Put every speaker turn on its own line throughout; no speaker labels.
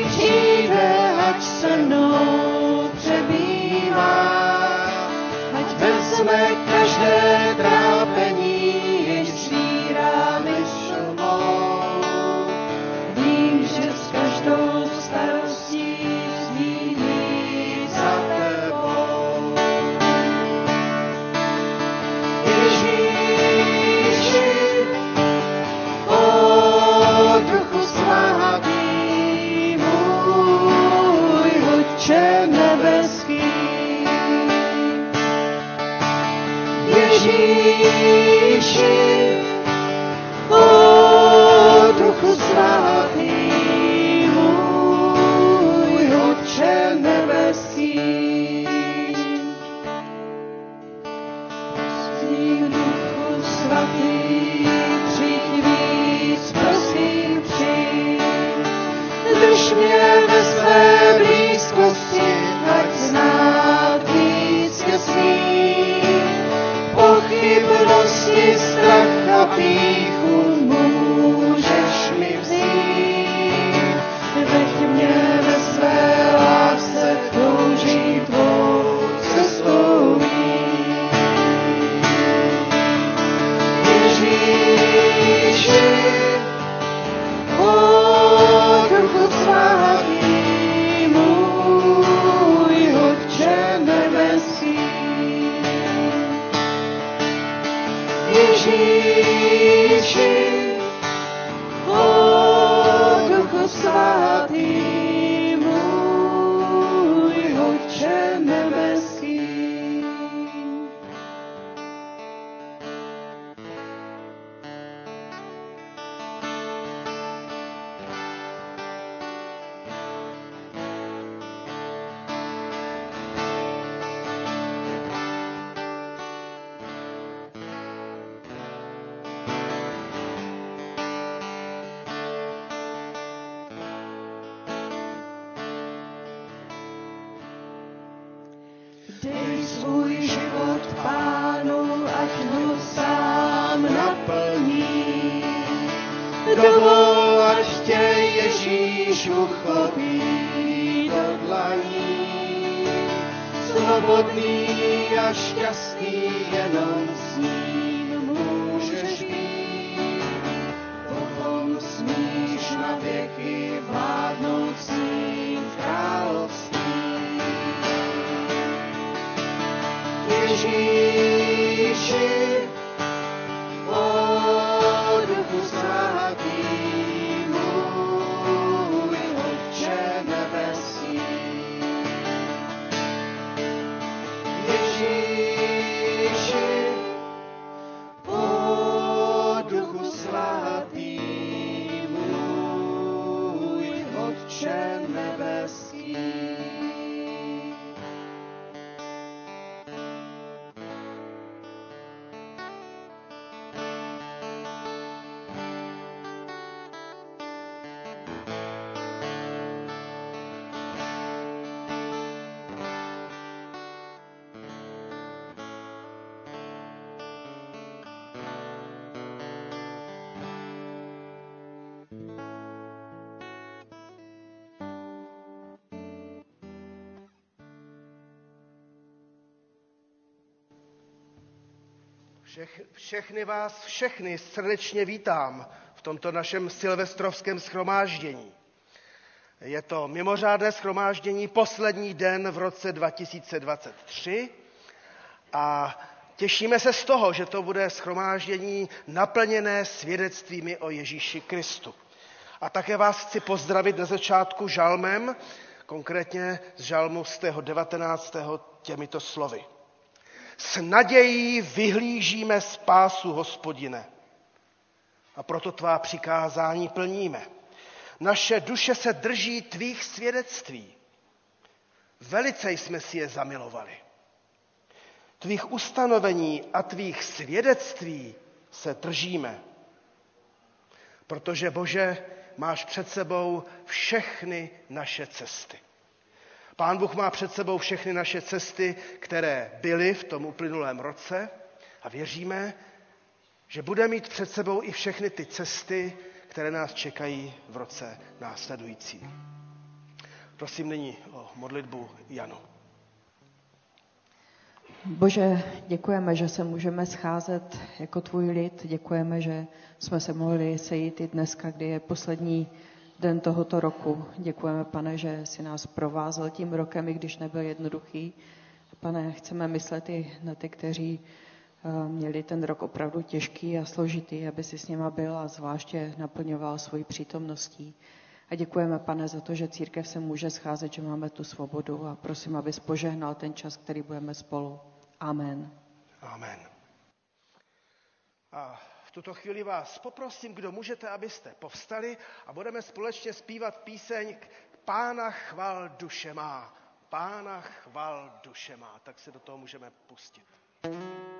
přijde, ať se mnou see.
Všech, všechny vás, všechny srdečně vítám v tomto našem silvestrovském schromáždění. Je to mimořádné schromáždění, poslední den v roce 2023 a těšíme se z toho, že to bude schromáždění naplněné svědectvími o Ježíši Kristu. A také vás chci pozdravit na začátku žalmem, konkrétně z žalmu z tého 19. těmito slovy. S nadějí vyhlížíme spásu, hospodine. A proto tvá přikázání plníme. Naše duše se drží tvých svědectví. Velice jsme si je zamilovali. Tvých ustanovení a tvých svědectví se držíme. Protože, Bože, máš před sebou všechny naše cesty. Pán Bůh má před sebou všechny naše cesty, které byly v tom uplynulém roce a věříme, že bude mít před sebou i všechny ty cesty, které nás čekají v roce následujícím. Prosím nyní o modlitbu Janu.
Bože, děkujeme, že se můžeme scházet jako tvůj lid. Děkujeme, že jsme se mohli sejít i dneska, kdy je poslední den tohoto roku. Děkujeme, pane, že si nás provázel tím rokem, i když nebyl jednoduchý. Pane, chceme myslet i na ty, kteří eh, měli ten rok opravdu těžký a složitý, aby si s nima byl a zvláště naplňoval svoji přítomností. A děkujeme, pane, za to, že církev se může scházet, že máme tu svobodu a prosím, aby spožehnal ten čas, který budeme spolu. Amen.
Amen. Ah tuto chvíli vás poprosím, kdo můžete, abyste povstali a budeme společně zpívat píseň Pána chval duše má. Pána chval duše má. Tak se do toho můžeme pustit.
thank you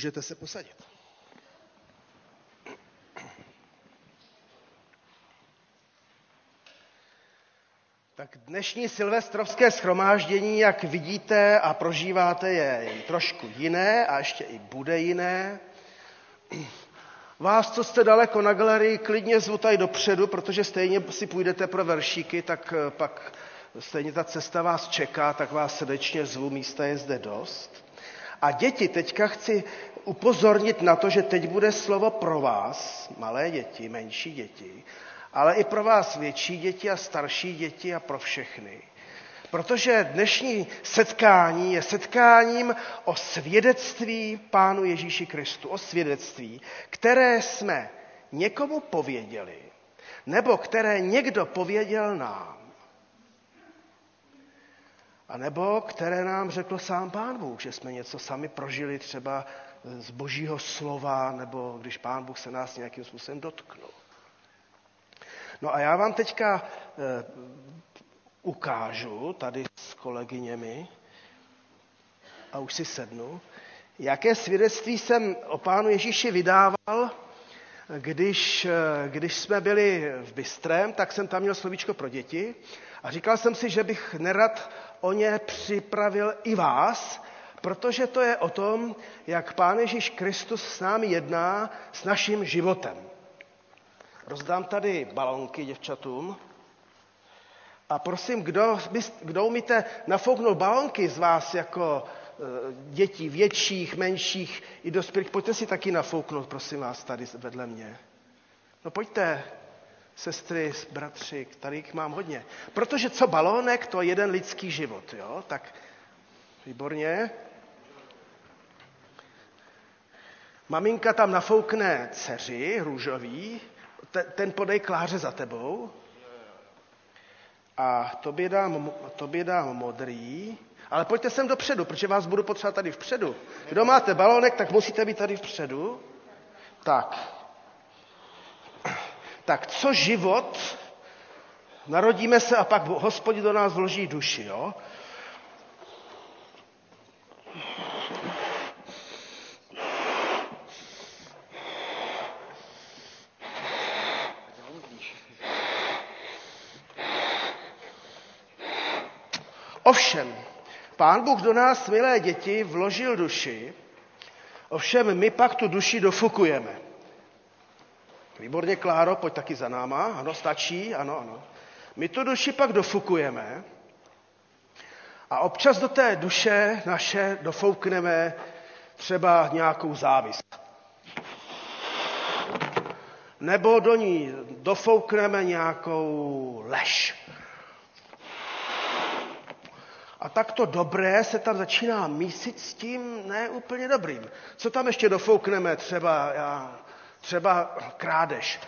Můžete se posadit. Tak dnešní silvestrovské schromáždění, jak vidíte a prožíváte, je trošku jiné a ještě i bude jiné. Vás, co jste daleko na galerii, klidně zvu tady dopředu, protože stejně si půjdete pro veršíky, tak eh, pak stejně ta cesta vás čeká, tak vás srdečně zvu, místa je zde dost. A děti, teďka chci upozornit na to, že teď bude slovo pro vás, malé děti, menší děti, ale i pro vás větší děti a starší děti a pro všechny. Protože dnešní setkání je setkáním o svědectví Pánu Ježíši Kristu, o svědectví, které jsme někomu pověděli, nebo které někdo pověděl nám. A nebo které nám řekl sám Pán Bůh, že jsme něco sami prožili třeba z božího slova, nebo když Pán Bůh se nás nějakým způsobem dotknul. No a já vám teďka eh, ukážu tady s kolegyněmi, a už si sednu, jaké svědectví jsem o Pánu Ježíši vydával, když, eh, když jsme byli v Bystrém, tak jsem tam měl slovíčko pro děti a říkal jsem si, že bych nerad o ně připravil i vás, protože to je o tom, jak Pán Ježíš Kristus s námi jedná s naším životem. Rozdám tady balonky děvčatům. A prosím, kdo, kdo umíte nafouknout balonky z vás jako e, dětí větších, menších i dospělých, pojďte si taky nafouknout, prosím vás, tady vedle mě. No pojďte, sestry, bratři, tady jich mám hodně. Protože co balónek, to je jeden lidský život, jo? Tak výborně. Maminka tam nafoukne dceři růžový, ten podej Kláře za tebou. A tobě dám, tobě dám modrý. Ale pojďte sem dopředu, protože vás budu potřebovat tady vpředu. Kdo máte balónek, tak musíte být tady vpředu. Tak. Tak co život? Narodíme se a pak hospodin do nás vloží duši, jo? Ovšem, pán Bůh do nás, milé děti, vložil duši, ovšem my pak tu duši dofukujeme. Výborně, Kláro, pojď taky za náma. Ano, stačí, ano, ano. My tu duši pak dofukujeme a občas do té duše naše dofoukneme třeba nějakou závist. Nebo do ní dofoukneme nějakou lež. A tak to dobré se tam začíná mísit s tím neúplně dobrým. Co tam ještě dofoukneme? Třeba, já, třeba krádež.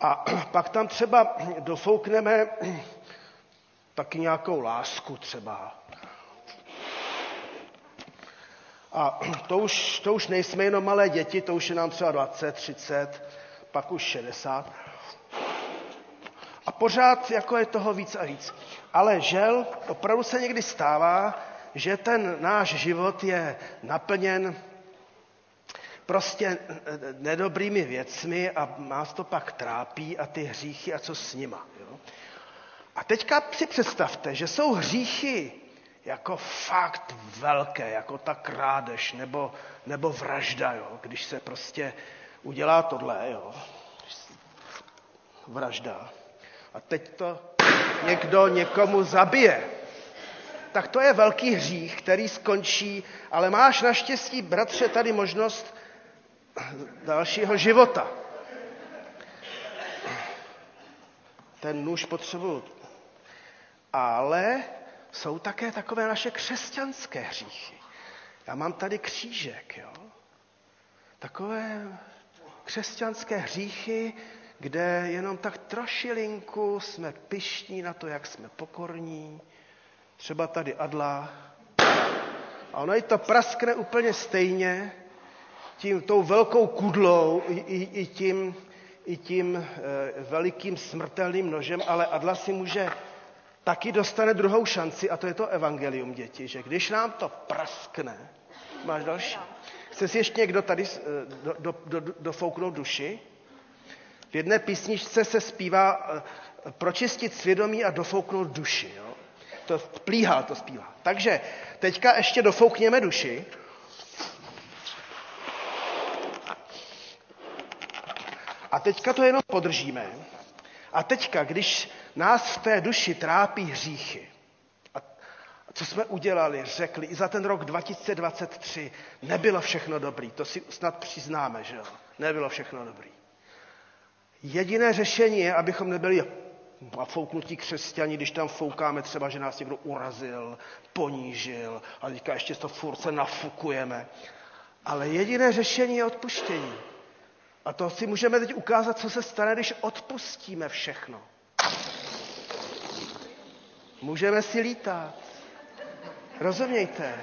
A pak tam třeba dofoukneme taky nějakou lásku třeba. A to už, to už nejsme jenom malé děti, to už je nám třeba 20, 30, pak už 60. Pořád jako je toho víc a víc. Ale žel, opravdu se někdy stává, že ten náš život je naplněn prostě nedobrými věcmi a nás to pak trápí a ty hříchy a co s nima. Jo? A teďka si představte, že jsou hříchy jako fakt velké, jako ta krádež nebo, nebo vražda, jo? když se prostě udělá tohle, jo? vražda a teď to někdo někomu zabije, tak to je velký hřích, který skončí, ale máš naštěstí, bratře, tady možnost dalšího života. Ten nůž potřebuju. Ale jsou také takové naše křesťanské hříchy. Já mám tady křížek, jo. Takové křesťanské hříchy, kde jenom tak trošilinku jsme pišní na to, jak jsme pokorní. Třeba tady Adla. A ono i to praskne úplně stejně tím, tou velkou kudlou i, i, i tím, i tím e, velikým smrtelným nožem, ale Adla si může taky dostane druhou šanci a to je to evangelium děti, že když nám to praskne, máš další. Chce si ještě někdo tady eh, do, do, do, dofouknout duši? V jedné písničce se zpívá eh, pročistit svědomí a dofouknout duši. Jo? To plíhá to zpívá. Takže teďka ještě dofoukněme duši. A teďka to jenom podržíme. A teďka, když nás v té duši trápí hříchy, a co jsme udělali, řekli, i za ten rok 2023 nebylo všechno dobrý, to si snad přiznáme, že jo? Nebylo všechno dobrý. Jediné řešení je, abychom nebyli a fouknutí křesťani, když tam foukáme třeba, že nás někdo urazil, ponížil a teďka ještě to furt se nafukujeme. Ale jediné řešení je odpuštění. A to si můžeme teď ukázat, co se stane, když odpustíme všechno. Můžeme si lítat. Rozumějte?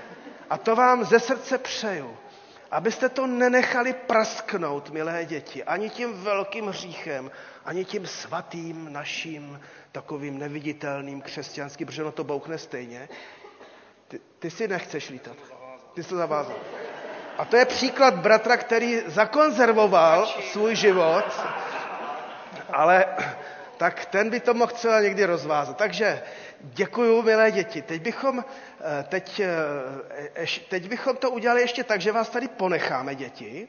A to vám ze srdce přeju. Abyste to nenechali prasknout, milé děti, ani tím velkým hříchem, ani tím svatým naším takovým neviditelným křesťanským, protože ono to bouchne stejně. Ty, ty si nechceš lítat. Ty jsi to zavázal. A to je příklad bratra, který zakonzervoval svůj život, ale tak ten by to mohl třeba někdy rozvázat. Takže děkuju, milé děti. Teď bychom, eh, teď, eh, teď bychom to udělali ještě tak, že vás tady ponecháme, děti.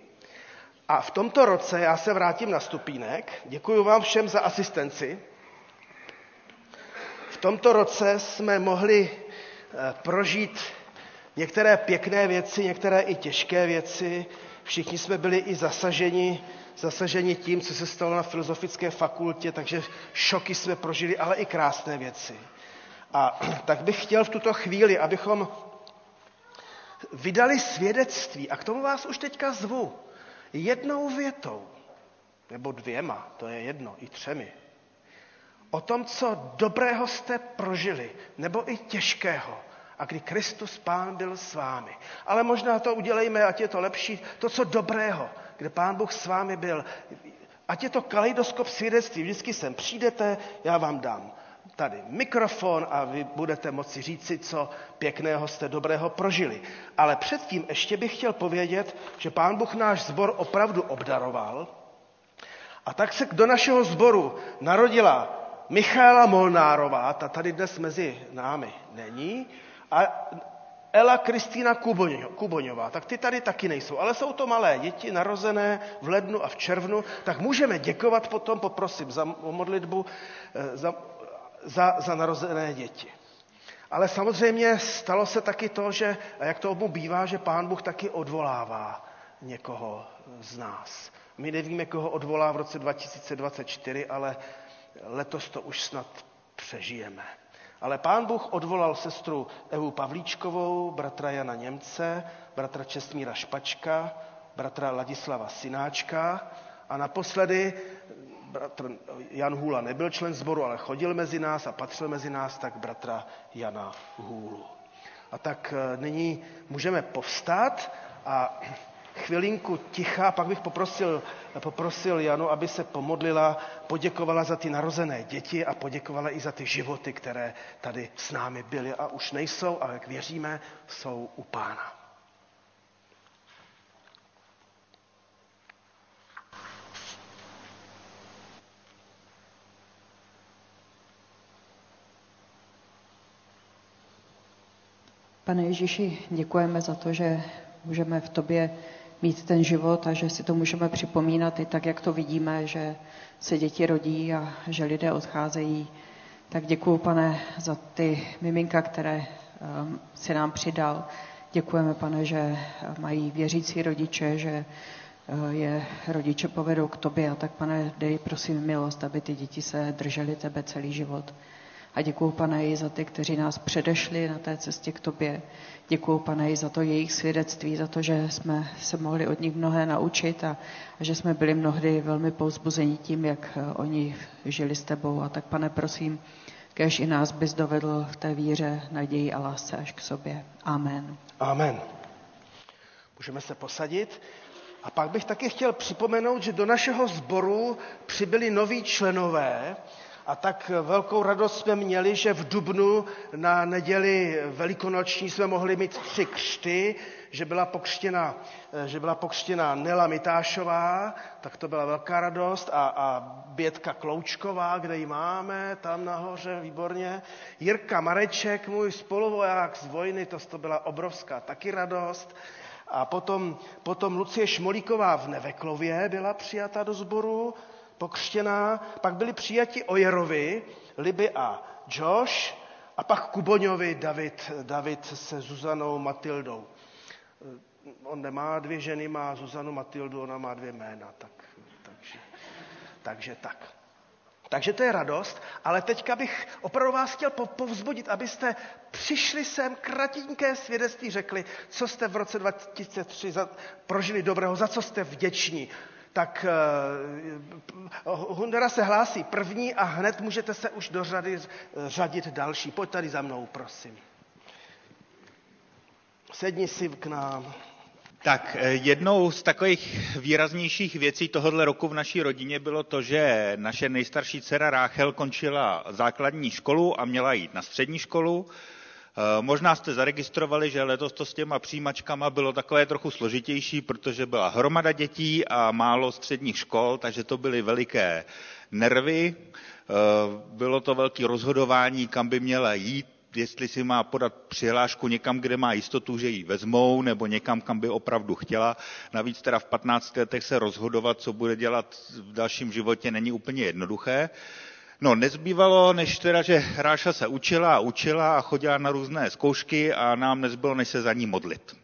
A v tomto roce já se vrátím na stupínek. Děkuji vám všem za asistenci. V tomto roce jsme mohli eh, prožít některé pěkné věci, některé i těžké věci. Všichni jsme byli i zasaženi, zasaženi tím, co se stalo na filozofické fakultě, takže šoky jsme prožili, ale i krásné věci. A tak bych chtěl v tuto chvíli, abychom vydali svědectví, a k tomu vás už teďka zvu, jednou větou, nebo dvěma, to je jedno, i třemi, o tom, co dobrého jste prožili, nebo i těžkého, a kdy Kristus Pán byl s vámi. Ale možná to udělejme, ať je to lepší, to, co dobrého, kde Pán Bůh s vámi byl. Ať je to kaleidoskop svědectví, vždycky sem přijdete, já vám dám tady mikrofon a vy budete moci říci, co pěkného jste dobrého prožili. Ale předtím ještě bych chtěl povědět, že Pán Bůh náš zbor opravdu obdaroval a tak se do našeho sboru narodila Michaela Molnárová, ta tady dnes mezi námi není, a Ela Kristýna Kuboňová, tak ty tady taky nejsou, ale jsou to malé děti narozené v lednu a v červnu, tak můžeme děkovat potom, poprosím za modlitbu, eh, za, za, za narozené děti. Ale samozřejmě stalo se taky to, že, a jak to obu bývá, že pán Bůh taky odvolává někoho z nás. My nevíme, koho odvolá v roce 2024, ale letos to už snad přežijeme. Ale pán Bůh odvolal sestru Evu Pavlíčkovou, bratra Jana Němce, bratra Čestmíra Špačka, bratra Ladislava Synáčka a naposledy bratr Jan Hůla nebyl člen sboru, ale chodil mezi nás a patřil mezi nás, tak bratra Jana Hůlu. A tak e, nyní můžeme povstat a chvilinku ticha, pak bych poprosil, poprosil Janu, aby se pomodlila, poděkovala za ty narozené děti a poděkovala i za ty životy, které tady s námi byly a už nejsou, ale jak věříme, jsou u pána.
Pane Ježíši, děkujeme za to, že můžeme v tobě mít ten život a že si to můžeme připomínat i tak, jak to vidíme, že se děti rodí a že lidé odcházejí. Tak děkuji, pane, za ty miminka, které um, si nám přidal. Děkujeme, pane, že mají věřící rodiče, že uh, je rodiče povedou k tobě a tak, pane, dej prosím milost, aby ty děti se držely tebe celý život. A děkuji, pane, i za ty, kteří nás předešli na té cestě k tobě. Děkuji, pane, i za to jejich svědectví, za to, že jsme se mohli od nich mnohé naučit a, a že jsme byli mnohdy velmi pouzbuzení tím, jak eh, oni žili s tebou. A tak, pane, prosím, kež i nás bys dovedl v té víře, naději a lásce až k sobě. Amen.
Amen. Můžeme se posadit. A pak bych taky chtěl připomenout, že do našeho sboru přibyli noví členové, A tak velkou radost jsme měli, že v Dubnu na neděli velikonoční jsme mohli mít tři křty, že byla pokřtěna, že byla pokřtěna Nela Mitášová, tak to byla velká radost, a, a Bětka Kloučková, kde ji máme, tam nahoře, výborně. Jirka Mareček, můj spoluvoják z vojny, to, to byla obrovská taky radost. A potom, potom Lucie Šmolíková v Neveklově byla přijata do sboru, pokřtěná. Pak byli přijati Ojerovi, Liby a Josh, a pak Kuboňovi David, David se Zuzanou Matildou. On nemá dvě ženy, má Zuzanu Matildu, ona má dvě jména, tak, takže, takže tak. Takže to je radost, ale teďka bych opravdu vás chtěl povzbudit, abyste přišli sem kratinké svědectví řekli, co jste v roce 2003 za, prožili dobrého, za co jste vděční. Tak uh, Hundera se hlásí první a hned můžete se už do řady řadit další. Pojď tady za mnou, prosím. Sedni si k nám.
Tak eh, jednou z takových výraznějších věcí tohohle roku v naší rodině bylo to, že naše nejstarší dcera Ráchel končila základní školu a měla jít na střední školu. Eh, možná jste zaregistrovali, že letos to s těma přijímačkama bylo takové trochu složitější, protože byla hromada dětí a málo středních škol, takže to byly veliké nervy. Eh, bylo to velké rozhodování, kam by měla jít jestli si má podat přihlášku někam, kde má jistotu, že ji vezmou, nebo někam, kam by opravdu chtěla. Navíc teda v 15 letech se rozhodovat, co bude dělat v dalším životě, není úplně jednoduché. No, nezbývalo, než teda, že Ráša se učila a učila a chodila na různé zkoušky a nám nezbylo, než se za ní modlit.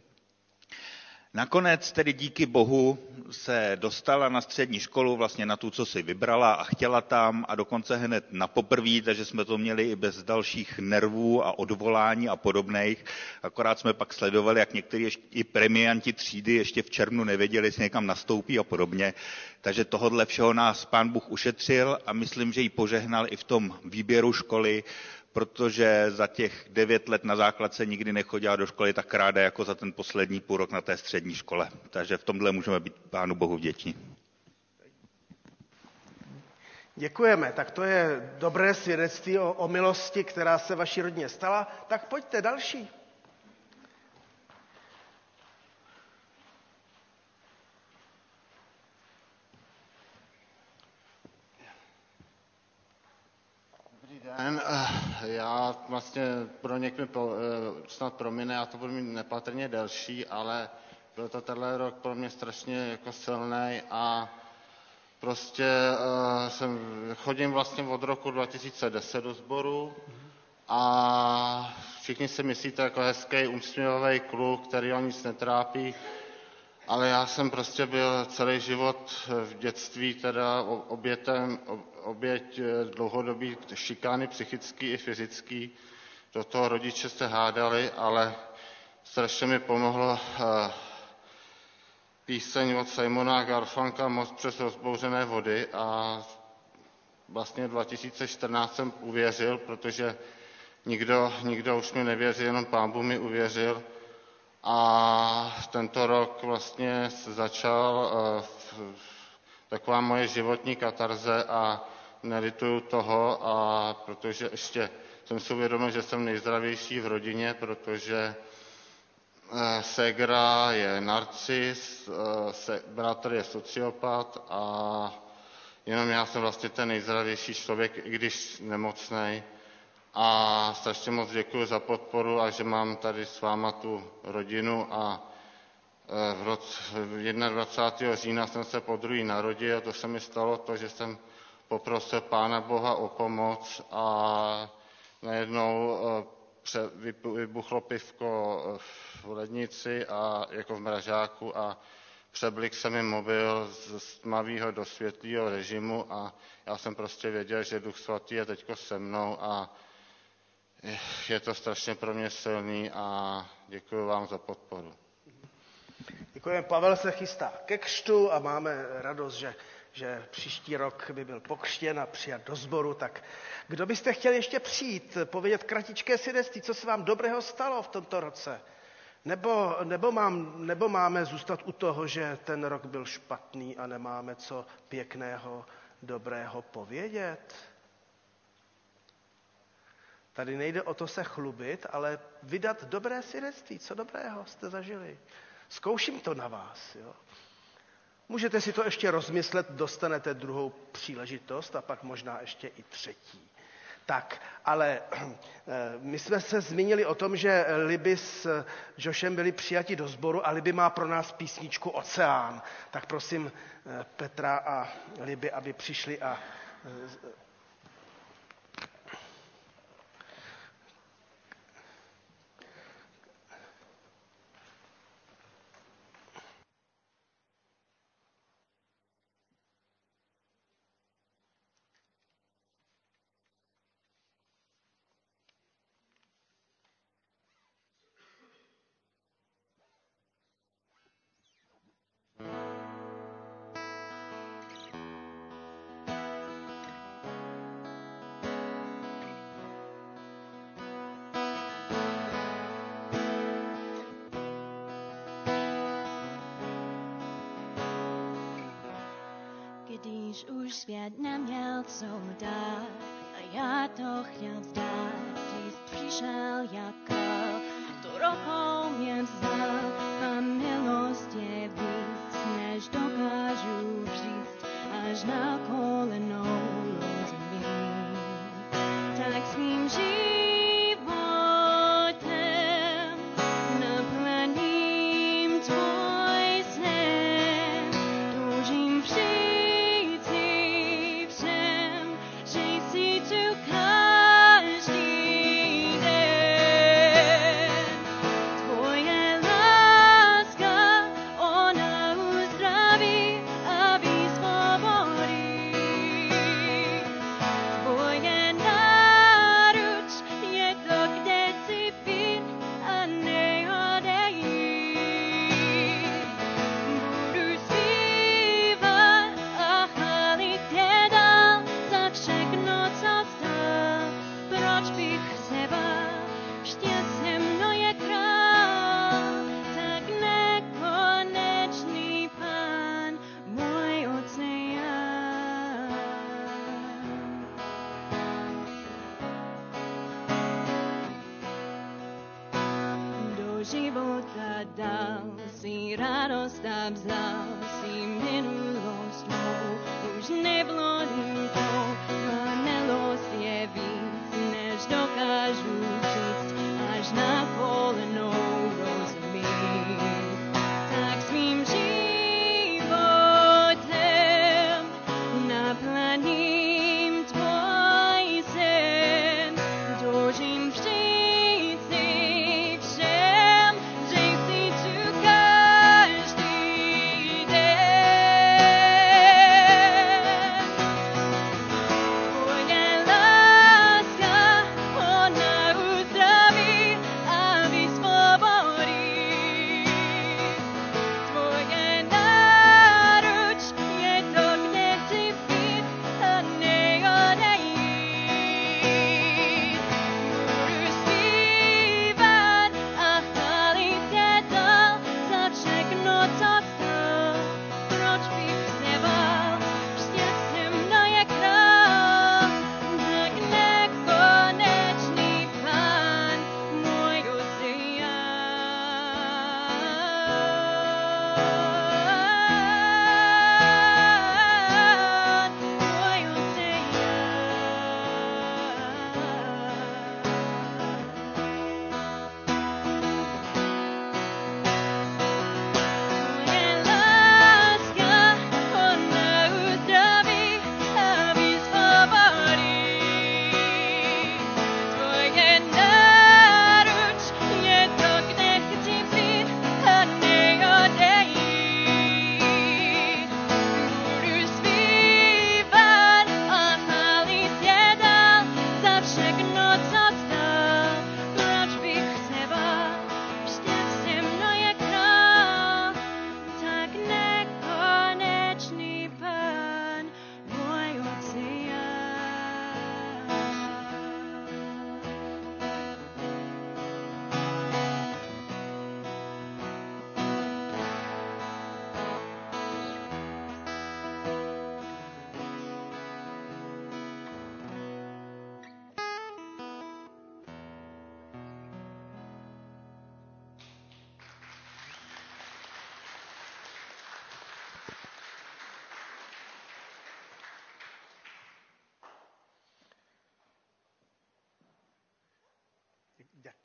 Nakonec tedy díky Bohu se dostala na střední školu, vlastně na tu, co si vybrala a chtěla tam a dokonce hned na poprví, takže jsme to měli i bez dalších nervů a odvolání a podobných. Akorát jsme pak sledovali, jak někteří i premianti třídy ještě v červnu nevěděli, jestli někam nastoupí a podobně. Takže tohodle všeho nás pán Bůh ušetřil a myslím, že ji požehnal i v tom výběru školy, protože za těch devět let na základce nikdy nechodila do školy tak ráda jako za ten poslední půl rok na té střední škole. Takže v tomhle můžeme být Pánu Bohu vděční.
Děkujeme, tak to je dobré svědectví o, o milosti, která se vaší rodině stala. Tak pojďte další.
Den. Eh, já vlastně pro někdy eh, snad promine, já to budu mít nepatrně delší, ale byl to tenhle rok pro mě strašně jako silný a prostě uh, jsem, chodím vlastně od roku 2010 do sboru a všichni si myslíte jako hezký, úsměvavý kluk, který ho nic netrápí, ale já jsem prostě byl celý život v dětství teda obětem, oběť eh, dlouhodobý šikány psychický i fyzický. Do toho rodiče se hádali, ale strašně mi pomohlo eh, píseň od Simona Garfanka Moc přes rozbouřené vody a vlastně 2014 jsem uvěřil, protože nikdo, nikdo už mi nevěřil, jenom pán Bůh mi uvěřil. A tento rok vlastně začal uh, taková moje životní katarze a nelituju toho, a protože ještě jsem si uvědomil, že jsem nejzdravější v rodině, protože eh, Segra je narcis, eh, se, bratr je sociopat a jenom já jsem vlastně ten nejzdravější člověk, i když nemocný. A strašně moc děkuji za podporu a že mám tady s váma tu rodinu a eh, v roce 21. října jsem se po druhý narodil, to se mi stalo to, že jsem poprosil Pána Boha o pomoc a najednou eh, vybuchlo pivko eh, v lednici a jako v mražáku a přeblik se mi mobil z tmavého do světlého režimu a já jsem prostě věděl, že Duch Svatý je teďko se mnou a je to strašně pro mě silný a děkuji vám za podporu.
Děkujeme. Pavel se chystá ke křtu a máme radost, že že příští rok by byl pokřtěn a přijat do sboru, tak kdo byste chtěli ještě přijít, povědět kratičké svědectví, co se vám dobrého stalo v tomto roce? Nebo, nebo, mám, nebo máme zůstat u toho, že ten rok byl špatný a nemáme co pěkného, dobrého povědět? Tady nejde o to se chlubit, ale vydat dobré svědectví. Co dobrého jste zažili? Zkouším to na vás. Jo? Můžete si to ještě rozmyslet, dostanete druhou příležitost a pak možná ještě i třetí. Tak, ale eh, my jsme se zmínili o tom, že Liby s Jošem byli přijati do sboru a Liby má pro nás písničku Oceán. Tak prosím eh, Petra a Liby, aby přišli a
neměl co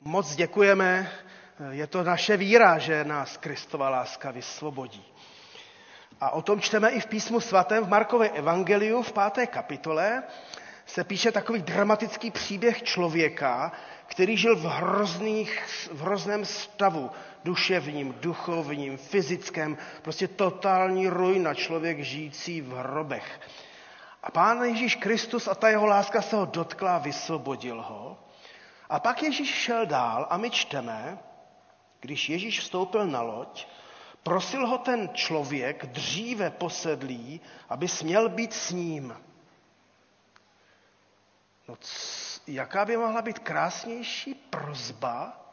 Moc děkujeme. Je to naše víra, že nás Kristova láska vysvobodí. A o tom čteme i v písmu svatém v Markově evangeliu v páté kapitole. Se píše takový dramatický příběh člověka, který žil v, hrozných, v hrozném stavu, duševním, duchovním, fyzickém, prostě totální ruina, člověk žijící v hrobech. A pán Ježíš Kristus a ta jeho láska se ho dotkla a vysvobodil ho. A pak Ježíš šel dál a my čteme, když Ježíš vstoupil na loď, prosil ho ten člověk dříve posedlý, aby směl být s ním. No, jaká by mohla být krásnější prozba,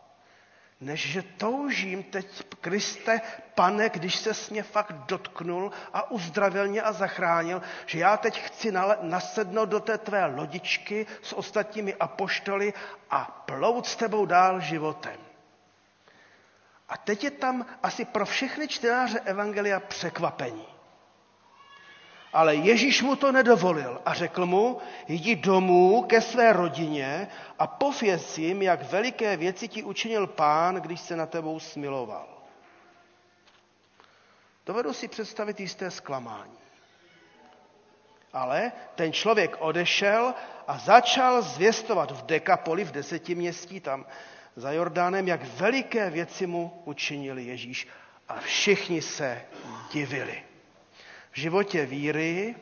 než že toužím teď, Kriste, pane, když se mě fakt dotknul a uzdravil mě a zachránil, že já teď chci nasednout do té tvé lodičky s ostatními apoštoly a plout s tebou dál životem. A teď je tam asi pro všechny čtenáře Evangelia překvapení. Ale Ježíš mu to nedovolil a řekl mu, jdi domů ke své rodině a pověz jim, jak veliké věci ti učinil pán, když se na tebou smiloval. Dovedu si představit jisté zklamání. Ale ten člověk odešel a začal zvěstovat v Dekapoli, v desetiměstí, tam za Jordánem, jak veliké věci mu učinil Ježíš. A všichni se divili v životě víry,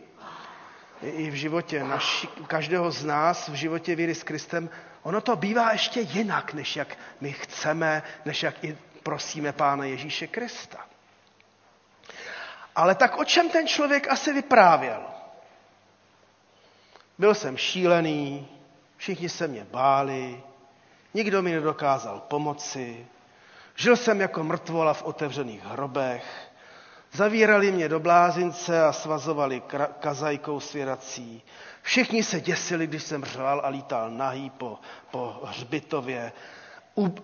i v životě naši, každého z nás, v životě víry s Kristem, ono to bývá ještě jinak, než jak my chceme, než jak i prosíme Pána Ježíše Krista. Ale tak o čem ten člověk asi vyprávěl? Byl jsem šílený, všichni se mě báli, nikdo mi nedokázal pomoci, žil jsem jako mrtvola v otevřených hrobech, Zavírali mě do blázince a svazovali kazajkou svěrací. Všichni se děsili, když jsem řval a lítal nahý po, po hřbitově. U,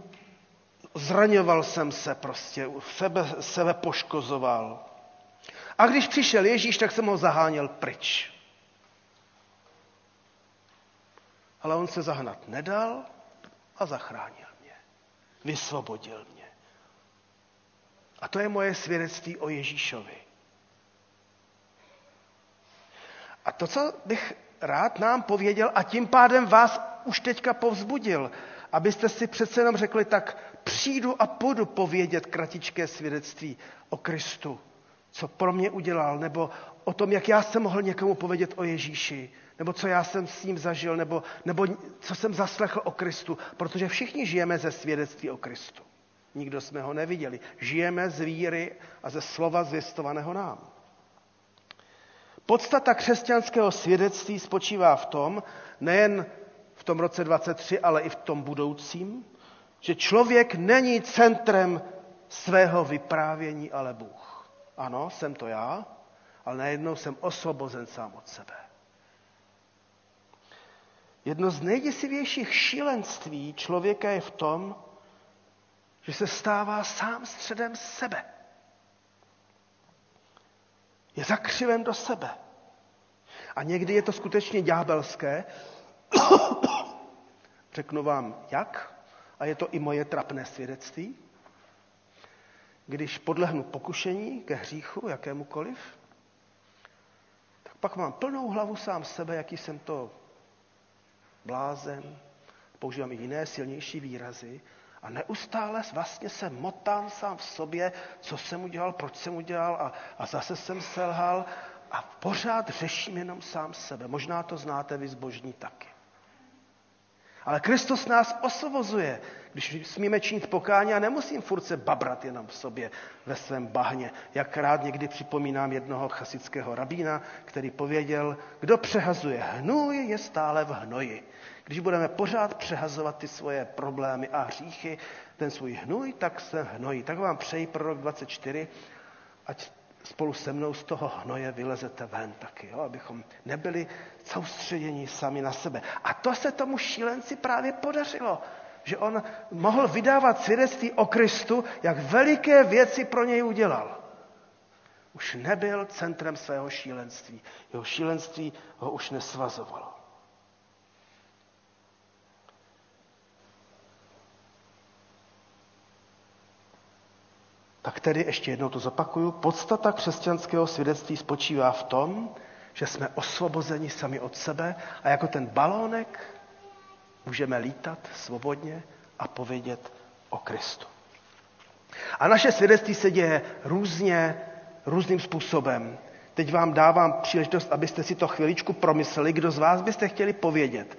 zraňoval jsem se prostě, sebe, sebe poškozoval. A když přišel Ježíš, tak jsem ho zaháněl pryč. Ale on se zahnat nedal a zachránil mě. Vysvobodil mě. A to je moje svědectví o Ježíšovi. A to, co bych rád nám pověděl a tím pádem vás už teďka povzbudil, abyste si přece jenom řekli, tak přijdu a půjdu povědět kratičké svědectví o Kristu, co pro mě udělal, nebo o tom, jak já jsem mohl někomu povědět o Ježíši, nebo co já jsem s ním zažil, nebo, nebo co jsem zaslechl o Kristu, protože všichni žijeme ze svědectví o Kristu. Nikdo jsme ho neviděli. Žijeme z víry a ze slova zvěstovaného nám. Podstata křesťanského svědectví spočívá v tom, nejen v tom roce 23, ale i v tom budoucím, že člověk není centrem svého vyprávění, ale Bůh. Ano, jsem to já, ale najednou jsem osvobozen sám od sebe. Jedno z nejděsivějších šílenství člověka je v tom, že se stává sám středem sebe. Je zakřiven do sebe. A někdy je to skutečně ďábelské. Řeknu vám jak, a je to i moje trapné svědectví. Když podlehnu pokušení ke hříchu, jakémukoliv, tak pak mám plnou hlavu sám sebe, jaký jsem to blázen, používám i jiné silnější výrazy, a neustále vlastně se motám sám v sobě, co jsem udělal, proč jsem udělal a, a zase jsem selhal a pořád řeším jenom sám sebe. Možná to znáte vy zbožní taky. Ale Kristus nás osvobozuje, když smíme činit pokání a nemusím furt se babrat jenom v sobě ve svém bahně. Jak rád někdy připomínám jednoho chasického rabína, který pověděl, kdo přehazuje hnůj, je stále v hnoji. Když budeme pořád přehazovat ty svoje problémy a hříchy, ten svůj hnůj, tak se hnojí. Tak vám přeji pro rok 24, ať spolu se mnou z toho hnoje vylezete ven taky, jo? abychom nebyli soustředěni sami na sebe. A to se tomu šílenci právě podařilo, že on mohl vydávat svědectví o Kristu, jak veliké věci pro něj udělal. Už nebyl centrem svého šílenství. Jeho šílenství ho už nesvazovalo. Tak tedy ještě jednou to zopakuju. Podstata křesťanského svědectví spočívá v tom, že jsme osvobozeni sami od sebe a jako ten balónek můžeme lítat svobodně a povědět o Kristu. A naše svědectví se děje různě, různým způsobem. Teď vám dávám příležitost, abyste si to chviličku promysleli, kdo z vás byste chtěli povědět,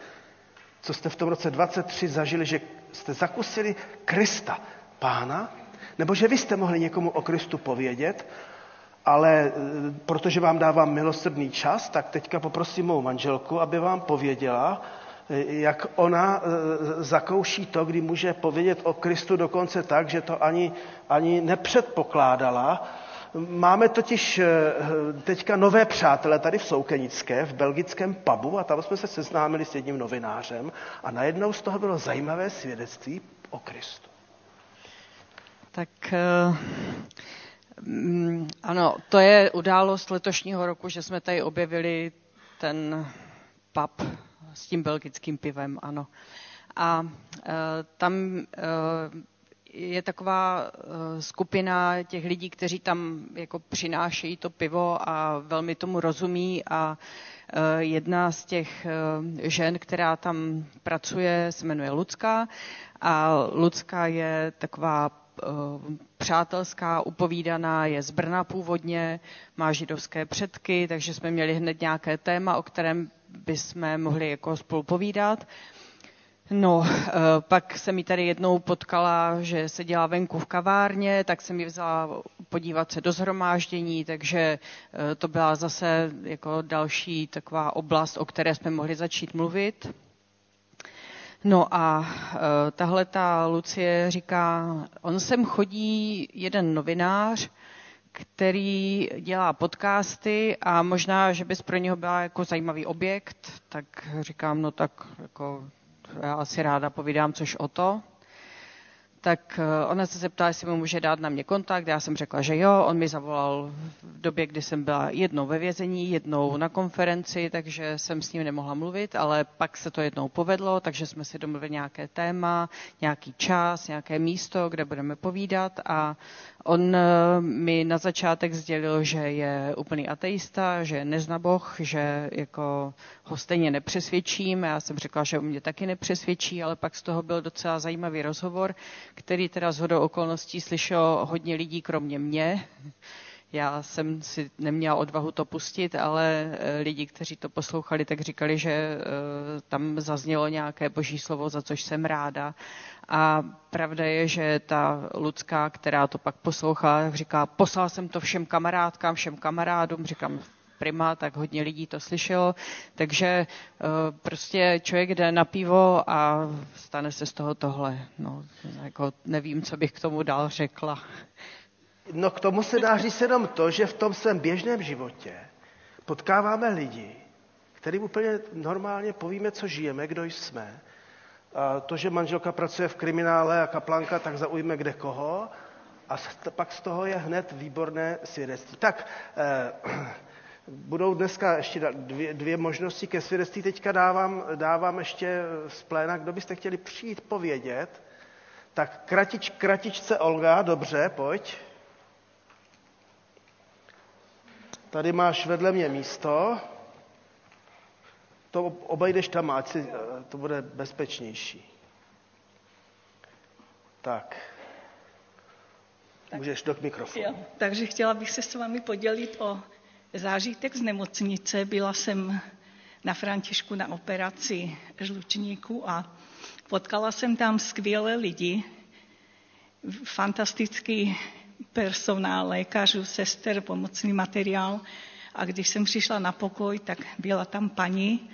co jste v tom roce 23 zažili, že jste zakusili Krista, Pána, nebo že vy jste mohli někomu o Kristu povědět, ale e, protože vám dávám milosrdný čas, tak teďka poprosím mou manželku, aby vám pověděla, e, jak ona e, zakouší to, kdy může povědět o Kristu dokonce tak, že to ani, ani nepředpokládala, Máme totiž teďka nové přátelé tady v Soukenické, v belgickém pubu a tam jsme se seznámili s jedním novinářem a najednou z toho bylo zajímavé svědectví o Kristu.
Tak uh, ano, to je událost letošního roku, že jsme tady objevili ten pub s tím belgickým pivem, ano. A uh, tam uh, je taková eh, skupina těch lidí, kteří tam jako přinášejí to pivo a velmi tomu rozumí a eh, jedna z těch eh, žen, která tam pracuje, se jmenuje Lucka a Lucka je taková přátelská, upovídaná, je z Brna původně, má židovské předky, takže jsme měli hned nějaké téma, o kterém bychom mohli jako spolu povídat. No, eh, pak se mi tady jednou potkala, že se dělá venku v kavárně, tak se mi vzala podívat se do zhromáždění, takže eh, to byla zase jako další taková oblast, o které jsme mohli začít mluvit. No a eh, tahle ta Lucie říká, on sem chodí jeden novinář, který dělá podcasty a možná, že bys pro něho byla jako zajímavý objekt, tak říkám, no tak jako já asi ráda povídám, což o to. Tak eh, ona se zeptala, jestli mu může dát na mě kontakt. Já jsem řekla, že jo. On mi zavolal v době, kdy jsem byla jednou ve vězení, jednou na konferenci, takže jsem s ním nemohla mluvit, ale pak se to jednou povedlo, takže jsme si domluvili nějaké téma, nějaký čas, nějaké místo, kde budeme povídat a On eh, mi na začátek sdělil, že je úplný ateista, že nezna Boh, že jako ho stejně nepřesvědčím. Já jsem řekla, že mě taky nepřesvědčí, ale pak z toho byl docela zajímavý rozhovor, který teda z hodou okolností slyšel hodně lidí, kromě mě. Já jsem si neměla odvahu to pustit, ale eh, lidi, kteří to poslouchali, tak říkali, že eh, tam zaznělo nějaké boží slovo, za což jsem ráda. A pravda je, že ta Lucka, která to pak poslouchá, říká, poslal jsem to všem kamarádkám, všem kamarádům, říkám, prima, tak hodně lidí to slyšelo. Takže eh, prostě člověk jde na pivo a stane se z toho tohle. No, jako nevím, co bych k tomu dál řekla.
No k tomu se dá říct jenom to, že v tom svém běžném životě potkáváme lidi, kterým úplně normálně povíme, co žijeme, kdo jsme. A to, že manželka pracuje v kriminále a kaplanka, tak zaujme kde koho. A pak z toho je hned výborné svědectví. Tak, eh, budou dneska ještě dvě, dvě možnosti ke svědectví. Teďka dávám, dávám ještě z pléna, kdo byste chtěli přijít povědět. Tak kratič, kratičce Olga, dobře, pojď. Tady máš vedle mě místo. To obejdeš tam, ať si, eh, to bude bezpečnější. Tak. tak. Můžeš do mikrofonu. Jo,
takže chtěla bych se s vámi podělit o zážitek z nemocnice. Byla jsem na Františku na operaci žlučníku a potkala jsem tam skvělé lidi, fantastický personál, lékařů, sester, pomocný materiál. A když jsem přišla na pokoj, tak byla tam paní,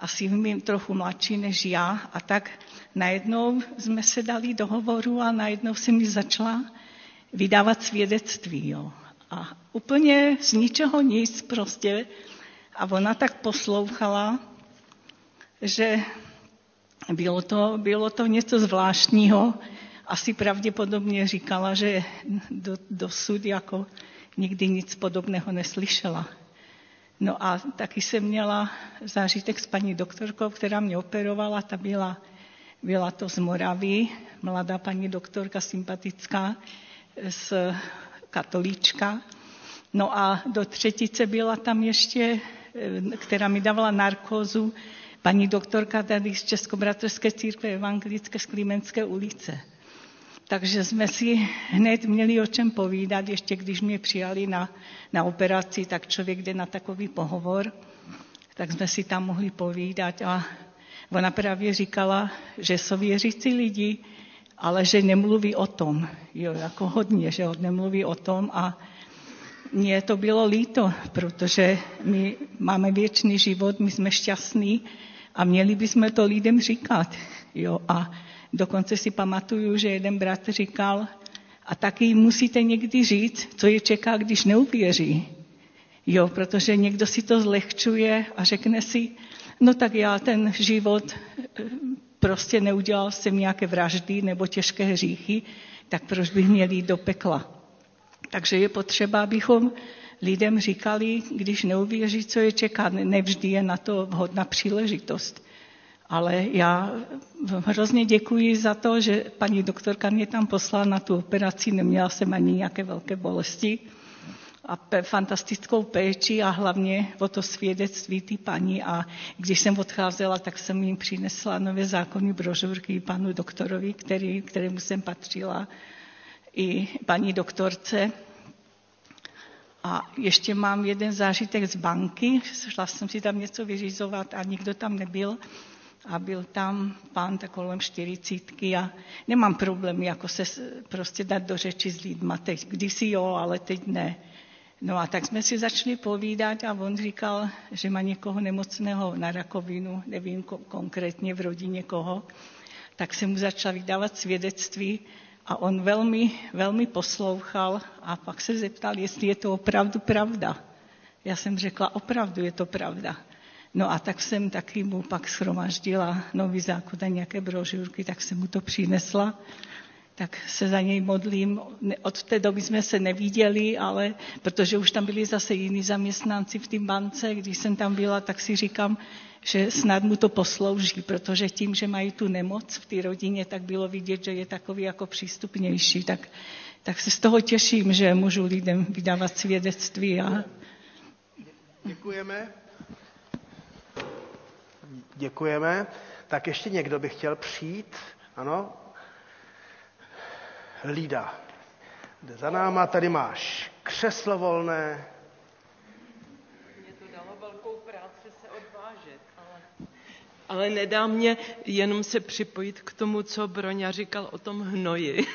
asi mým trochu mladší než já. A tak najednou jsme se dali do hovoru a najednou si mi začala vydávat svědectví. Jo. A úplně z ničeho nic prostě. A ona tak poslouchala, že bylo to, bylo to něco zvláštního, asi pravděpodobně říkala, že do, dosud jako nikdy nic podobného neslyšela. No a taky jsem měla zážitek s paní doktorkou, která mě operovala, ta byla, byla to z Moravy, mladá paní doktorka, sympatická. z katolíčka. No a do třetice byla tam ještě, eh, která mi dávala narkózu, paní doktorka tady z Českobratrské církve evangelické z Klimenské ulice. Takže jsme si hned měli o čem povídat, ještě když mě přijali na, na operaci, tak člověk jde na takový pohovor, tak jsme si tam mohli povídat a ona právě říkala, že jsou věřící lidi, ale že nemluví o tom. Jo, jako hodně, že nemluví o tom a mně to bylo líto, protože my máme věčný život, my jsme šťastní a měli bychom to lidem říkat. Jo, a dokonce si pamatuju, že jeden brat říkal, a taky musíte někdy říct, co je čeká, když neuvěří. Jo, protože někdo si to zlehčuje a řekne si, no tak já ten život eh, prostě neudělal jsem nějaké vraždy nebo těžké hříchy, tak proč bych měl jít do pekla? Takže je potřeba, abychom lidem říkali, když neuvěří, co je čeká. Nevždy je na to vhodná příležitost. Ale já hrozně děkuji za to, že paní doktorka mě tam poslala na tu operaci, neměla jsem ani nějaké velké bolesti a fantastickou péči a hlavně o to svědectví ty paní. A když jsem odcházela, tak jsem jim přinesla nové zákony brožurky panu doktorovi, který, kterému jsem patřila, i paní doktorce. A ještě mám jeden zážitek z banky. Šla jsem si tam něco vyřizovat a nikdo tam nebyl. A byl tam pán tak kolem čtyřicítky a nemám problém jako se prostě dát do řeči s lidma. Teď, kdysi jo, ale teď ne. No a tak jsme si začali povídat a on říkal, že má někoho nemocného na rakovinu, nevím konkrétně v rodině koho, tak se mu začal vydávat svědectví a on velmi, velmi poslouchal a pak se zeptal, jestli je to opravdu pravda. Já jsem řekla, opravdu je to pravda. No a tak jsem taky mu pak schromaždila nový zákon a nějaké brožurky, tak jsem mu to přinesla tak se za něj modlím. Od té doby jsme se neviděli, ale protože už tam byli zase jiní zaměstnanci v té bance, když jsem tam byla, tak si říkám, že snad mu to poslouží, protože tím, že mají tu nemoc v té rodině, tak bylo vidět, že je takový jako přístupnější. Tak, tak se z toho těším, že můžu lidem vydávat svědectví. A...
Děkujeme. Děkujeme. Tak ještě někdo by chtěl přijít? Ano, Lída. Jde za náma, tady máš křeslo volné.
Mě to dalo velkou práci se odvážet, ale, ale nedá mě jenom se připojit k tomu, co Broňa říkal o tom hnoji.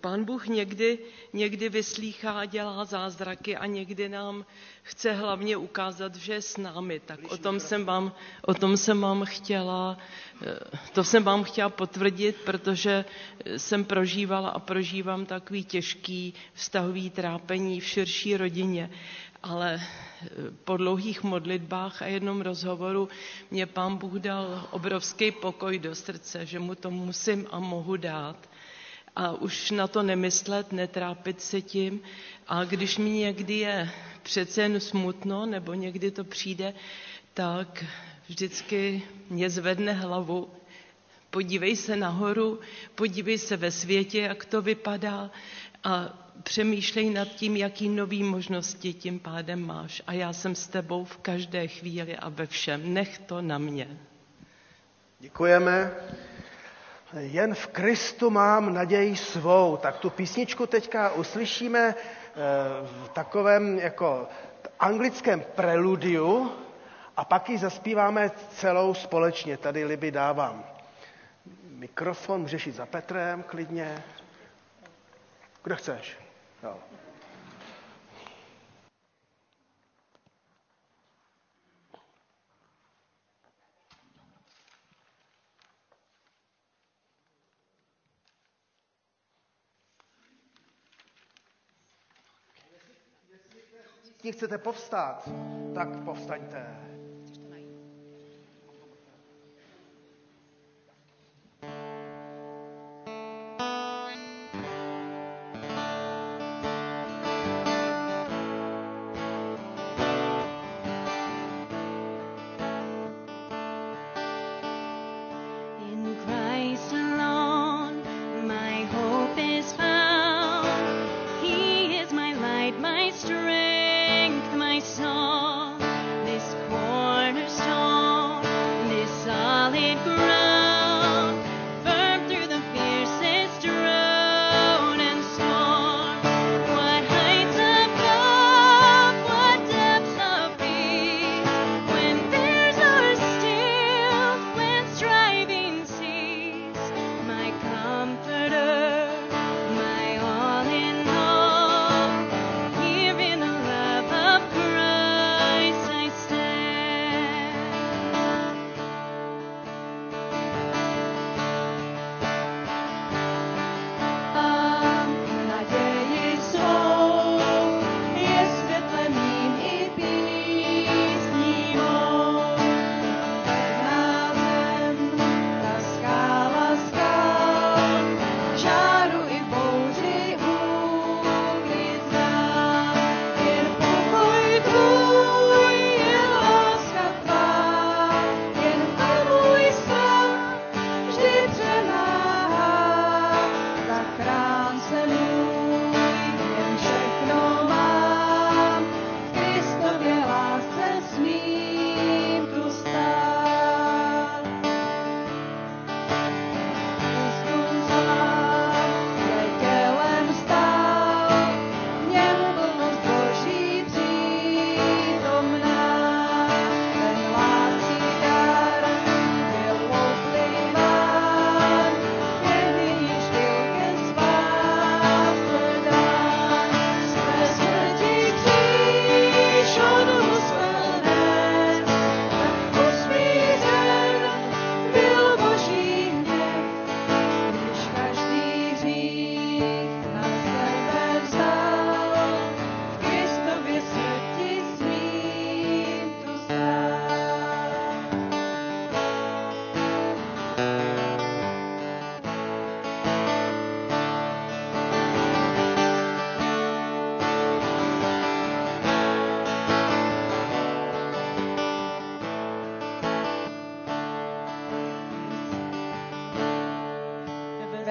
Pán Bůh někdy, někdy vyslýchá, dělá zázraky a někdy nám chce hlavně ukázat, že je s námi. Tak o tom jsem vám, o tom jsem vám chtěla, to jsem vám chtěla potvrdit, protože jsem prožívala a prožívám takový těžký vztahový trápení v širší rodině. Ale po dlouhých modlitbách a jednom rozhovoru mě pán Bůh dal obrovský pokoj do srdce, že mu to musím a mohu dát a už na to nemyslet, netrápit se tím. A když mi někdy je přece jen smutno, nebo někdy to přijde, tak vždycky mě zvedne hlavu. Podívej se nahoru, podívej se ve světě, jak to vypadá a přemýšlej nad tím, jaký nový možnosti tím pádem máš. A já jsem s tebou v každé chvíli a ve všem. Nech to na mě.
Děkujeme jen v Kristu mám naději svou. Tak tu písničku teďka uslyšíme eh, v takovém jako anglickém preludiu a pak ji zaspíváme celou společně. Tady Liby dávám mikrofon, můžeš jít za Petrem klidně. Kde chceš? Jo. Všichni chcete povstát, tak povstaňte.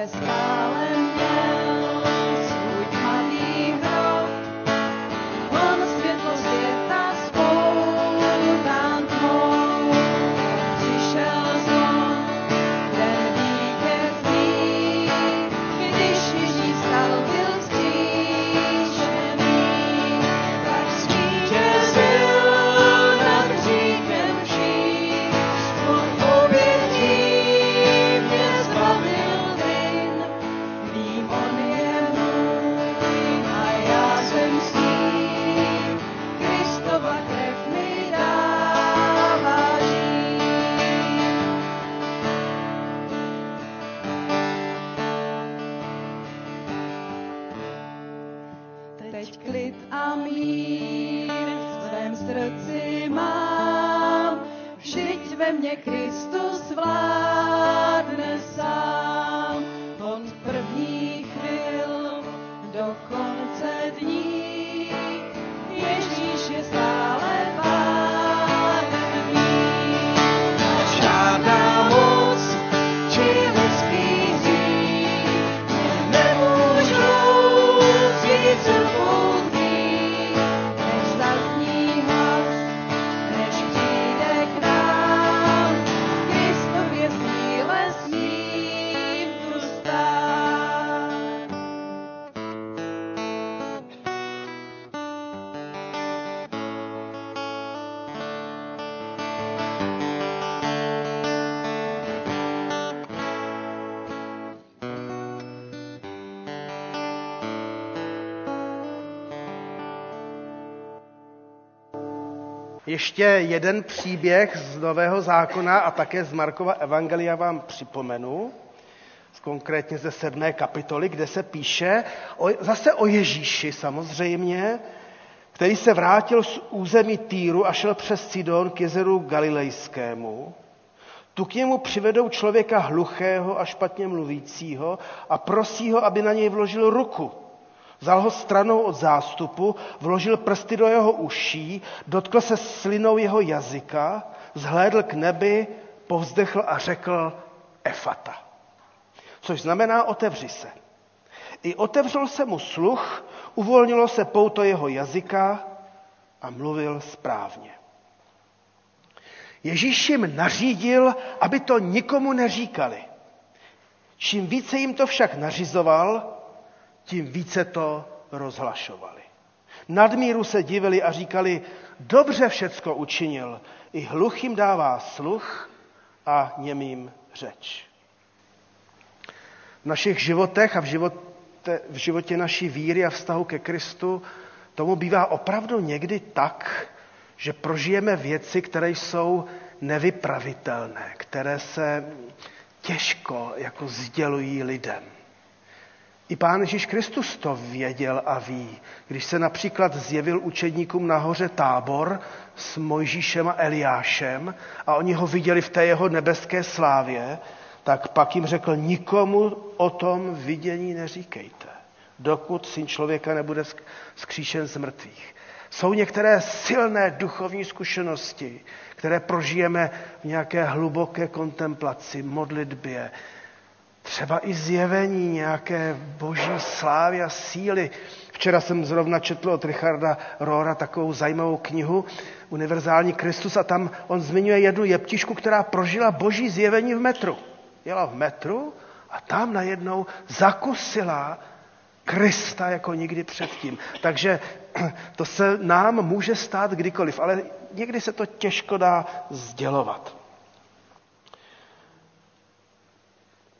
Ve
Ještě jeden příběh z Nového zákona a také z Markova Evangelia vám připomenu, konkrétně ze sedmé kapitoly, kde se píše o, zase o Ježíši samozřejmě, který se vrátil z území Týru a šel přes Sidon k jezeru Galilejskému. Tu k němu přivedou člověka hluchého a špatně mluvícího a prosí ho, aby na něj vložil ruku. Vzal ho stranou od zástupu, vložil prsty do jeho uší, dotkl se slinou jeho jazyka, zhlédl k nebi, povzdechl a řekl Efata. Což znamená otevři se. I otevřel se mu sluch, uvolnilo se pouto jeho jazyka a mluvil správně. Ježíš jim nařídil, aby to nikomu neříkali. Čím více jim to však nařizoval, tím více to rozhlašovali. Nadmíru se divili a říkali, dobře všecko učinil, i hluchým dává sluch a němým řeč. V našich životech a v životě, v životě naší víry a vztahu ke Kristu tomu bývá opravdu někdy tak, že prožijeme věci, které jsou nevypravitelné, které se těžko jako sdělují lidem. I Pán Ježíš Kristus to věděl a ví. Když se například zjevil učedníkům nahoře tábor s Mojžíšem a Eliášem a oni ho viděli v té jeho nebeské slávě, tak pak jim řekl, nikomu o tom vidění neříkejte, dokud syn člověka nebude skříšen z mrtvých. Jsou některé silné duchovní zkušenosti, které prožijeme v nějaké hluboké kontemplaci, modlitbě, třeba i zjevení nějaké boží slávy a síly. Včera jsem zrovna četl od Richarda Rohra takovou zajímavou knihu Univerzální Kristus a tam on zmiňuje jednu jeptišku, která prožila boží zjevení v metru. Jela v metru a tam najednou zakusila Krista jako nikdy předtím. Takže to se nám může stát kdykoliv, ale někdy se to těžko dá sdělovat.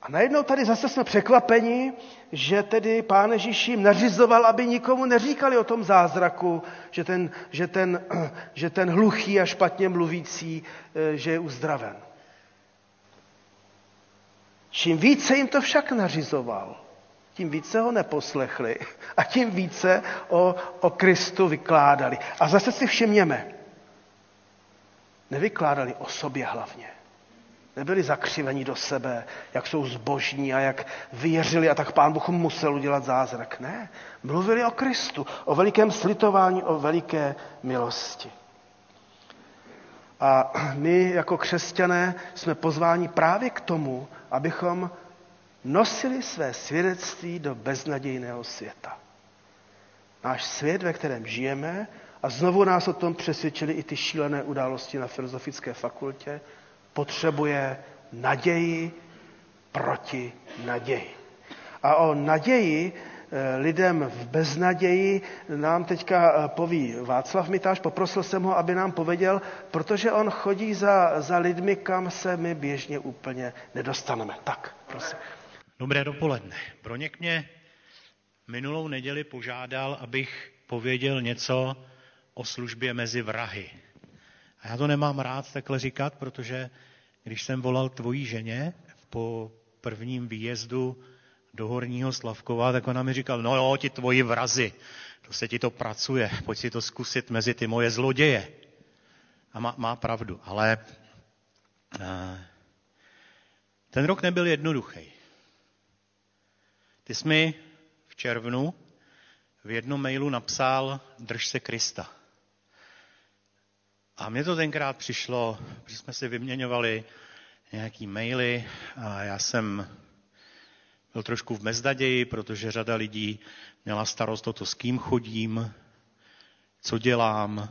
A najednou tady zase jsme překvapeni, že tedy pán Ježíš jim nařizoval, aby nikomu neříkali o tom zázraku, že ten, že ten, že ten hluchý a špatně mluvící, eh, že je uzdraven. Čím více jim to však nařizoval, tím více ho neposlechli a tím více o, o Kristu vykládali. A zase si všimněme, nevykládali o sobě hlavně. Nebyli zakřiveni do sebe, jak jsou zbožní a jak věřili a tak pán Bůh musel udělat zázrak. Ne, mluvili o Kristu, o velikém slitování, o veliké milosti. A my jako křesťané jsme pozváni právě k tomu, abychom nosili své svědectví do beznadějného světa. Náš svět, ve kterém žijeme, a znovu nás o tom přesvědčili i ty šílené události na Filozofické fakultě, potřebuje naději proti naději. A o naději eh, lidem v beznaději nám teďka eh, poví Václav Mitáš. Poprosil jsem ho, aby nám pověděl, protože on chodí za, za lidmi, kam se my běžně úplně nedostaneme. Tak, prosím.
Dobré dopoledne. Broněk mě minulou neděli požádal, abych pověděl něco o službě mezi vrahy. A já to nemám rád takhle říkat, protože když jsem volal tvojí ženě po prvním výjezdu do Horního Slavkova, tak ona mi říkala, no jo, ti tvoji vrazy, to se ti to pracuje, pojď si to zkusit mezi ty moje zloděje. A má, má pravdu, ale uh, ten rok nebyl jednoduchý. Ty jsi mi v červnu v jednom mailu napsal Drž se Krista. A mně to tenkrát přišlo, že jsme si vyměňovali nějaký maily a já jsem byl trošku v mezdaději, protože řada lidí měla starost o to, s kým chodím, co dělám.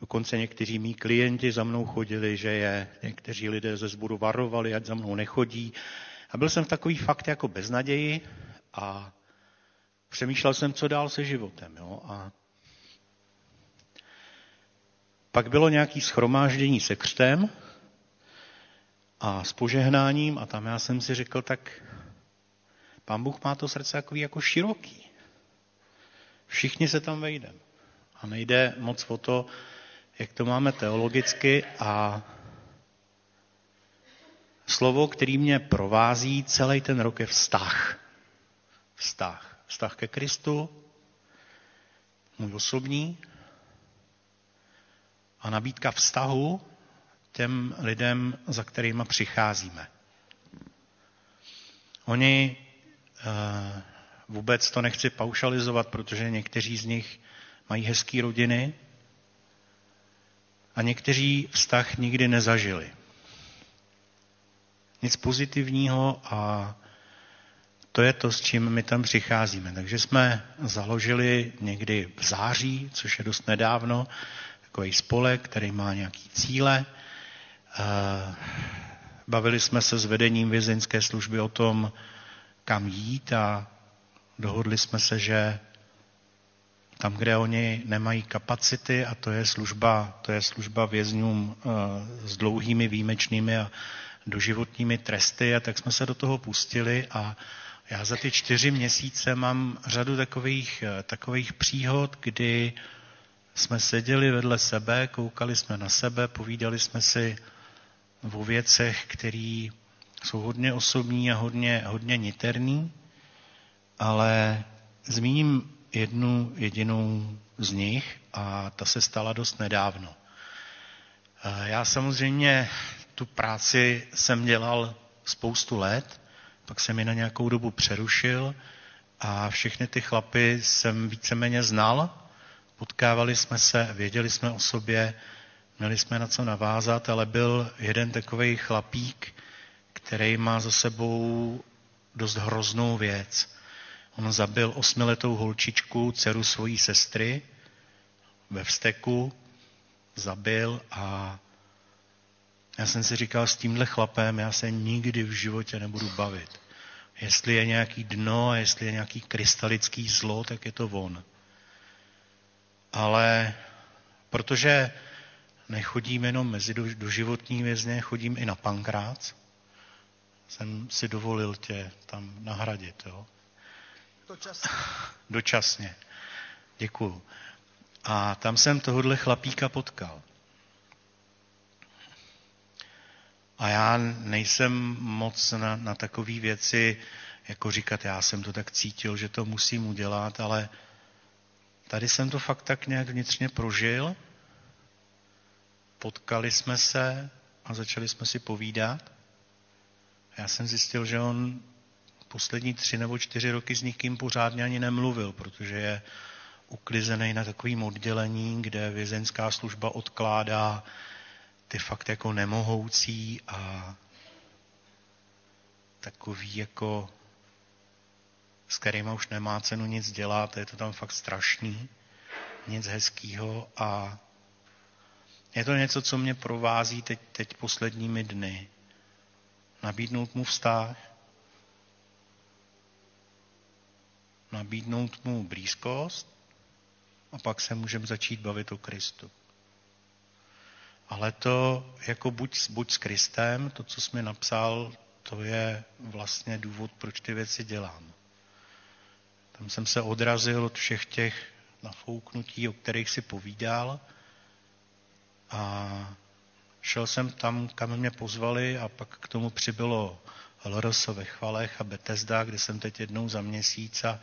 Dokonce někteří mý klienti za mnou chodili, že je někteří lidé ze zboru varovali, ať za mnou nechodí. A byl jsem v takový fakt jako beznaději a přemýšlel jsem, co dál se životem. Jo? A pak bylo nějaké schromáždění se křtem a s požehnáním a tam já jsem si řekl, tak pán Bůh má to srdce takový jako široký. Všichni se tam vejdeme. A nejde moc o to, jak to máme teologicky a slovo, který mě provází celý ten rok je vztah. Vztah. Vztah ke Kristu, můj osobní, a nabídka vztahu těm lidem, za kterými přicházíme. Oni eh, vůbec to nechci paušalizovat, protože někteří z nich mají hezké rodiny a někteří vztah nikdy nezažili. Nic pozitivního a to je to, s čím my tam přicházíme. Takže jsme založili někdy v září, což je dost nedávno, takový spolek, který má nějaký cíle. Eh, bavili jsme se s vedením vězeňské služby o tom, kam jít a dohodli jsme se, že tam, kde oni nemají kapacity, a to je služba, to je služba vězňům eh, s dlouhými výjimečnými a doživotními tresty, a tak jsme se do toho pustili a já za ty čtyři měsíce mám řadu takových, eh, takových příhod, kdy jsme seděli vedle sebe, koukali jsme na sebe, povídali jsme si o věcech, které jsou hodně osobní a hodně, hodně niterný, ale zmíním jednu jedinou z nich a ta se stala dost nedávno. Eh, já samozřejmě tu práci jsem dělal spoustu let, pak jsem ji na nějakou dobu přerušil a všechny ty chlapy jsem víceméně znal. Potkávali jsme se, věděli jsme o sobě, měli jsme na co navázat, ale byl jeden takový chlapík, který má za sebou dost hroznou věc. On zabil osmiletou holčičku, dceru svojí sestry, ve vsteku, zabil a já jsem si říkal, s tímhle chlapem já se nikdy v životě nebudu bavit. Jestli je nějaký dno a jestli je nějaký krystalický zlo, tak je to on. Ale protože nechodím jenom mezi doživotní vězně, chodím i na pankrác, jsem si dovolil tě tam nahradit. Jo?
Dočasně.
Dočasně. Děkuju. A tam jsem tohohle chlapíka potkal. A já nejsem moc na, na takové věci, jako říkat, já jsem to tak cítil, že to musím udělat, ale tady jsem to fakt tak nějak vnitřně prožil. Potkali jsme se a začali jsme si povídat. Já jsem zjistil, že on poslední tři nebo čtyři roky s nikým pořádně ani nemluvil, protože je uklizený na takovým oddělení, kde vězeňská služba odkládá ty fakt jako nemohoucí a takový jako s kterýma už nemá cenu nic dělat, je to tam fakt strašný, nic hezkýho a je to něco, co mě provází teď, teď posledními dny. Nabídnout mu vztah, nabídnout mu blízkost a pak se můžeme začít bavit o Kristu. Ale to jako buď, buď s Kristem, to, co jsi mi napsal, to je vlastně důvod, proč ty věci dělám. Tam jsem se odrazil od všech těch nafouknutí, o kterých si povídal a šel jsem tam, kam mě pozvali a pak k tomu přibylo LRS ve Chvalech a Bethesda, kde jsem teď jednou za měsíc a,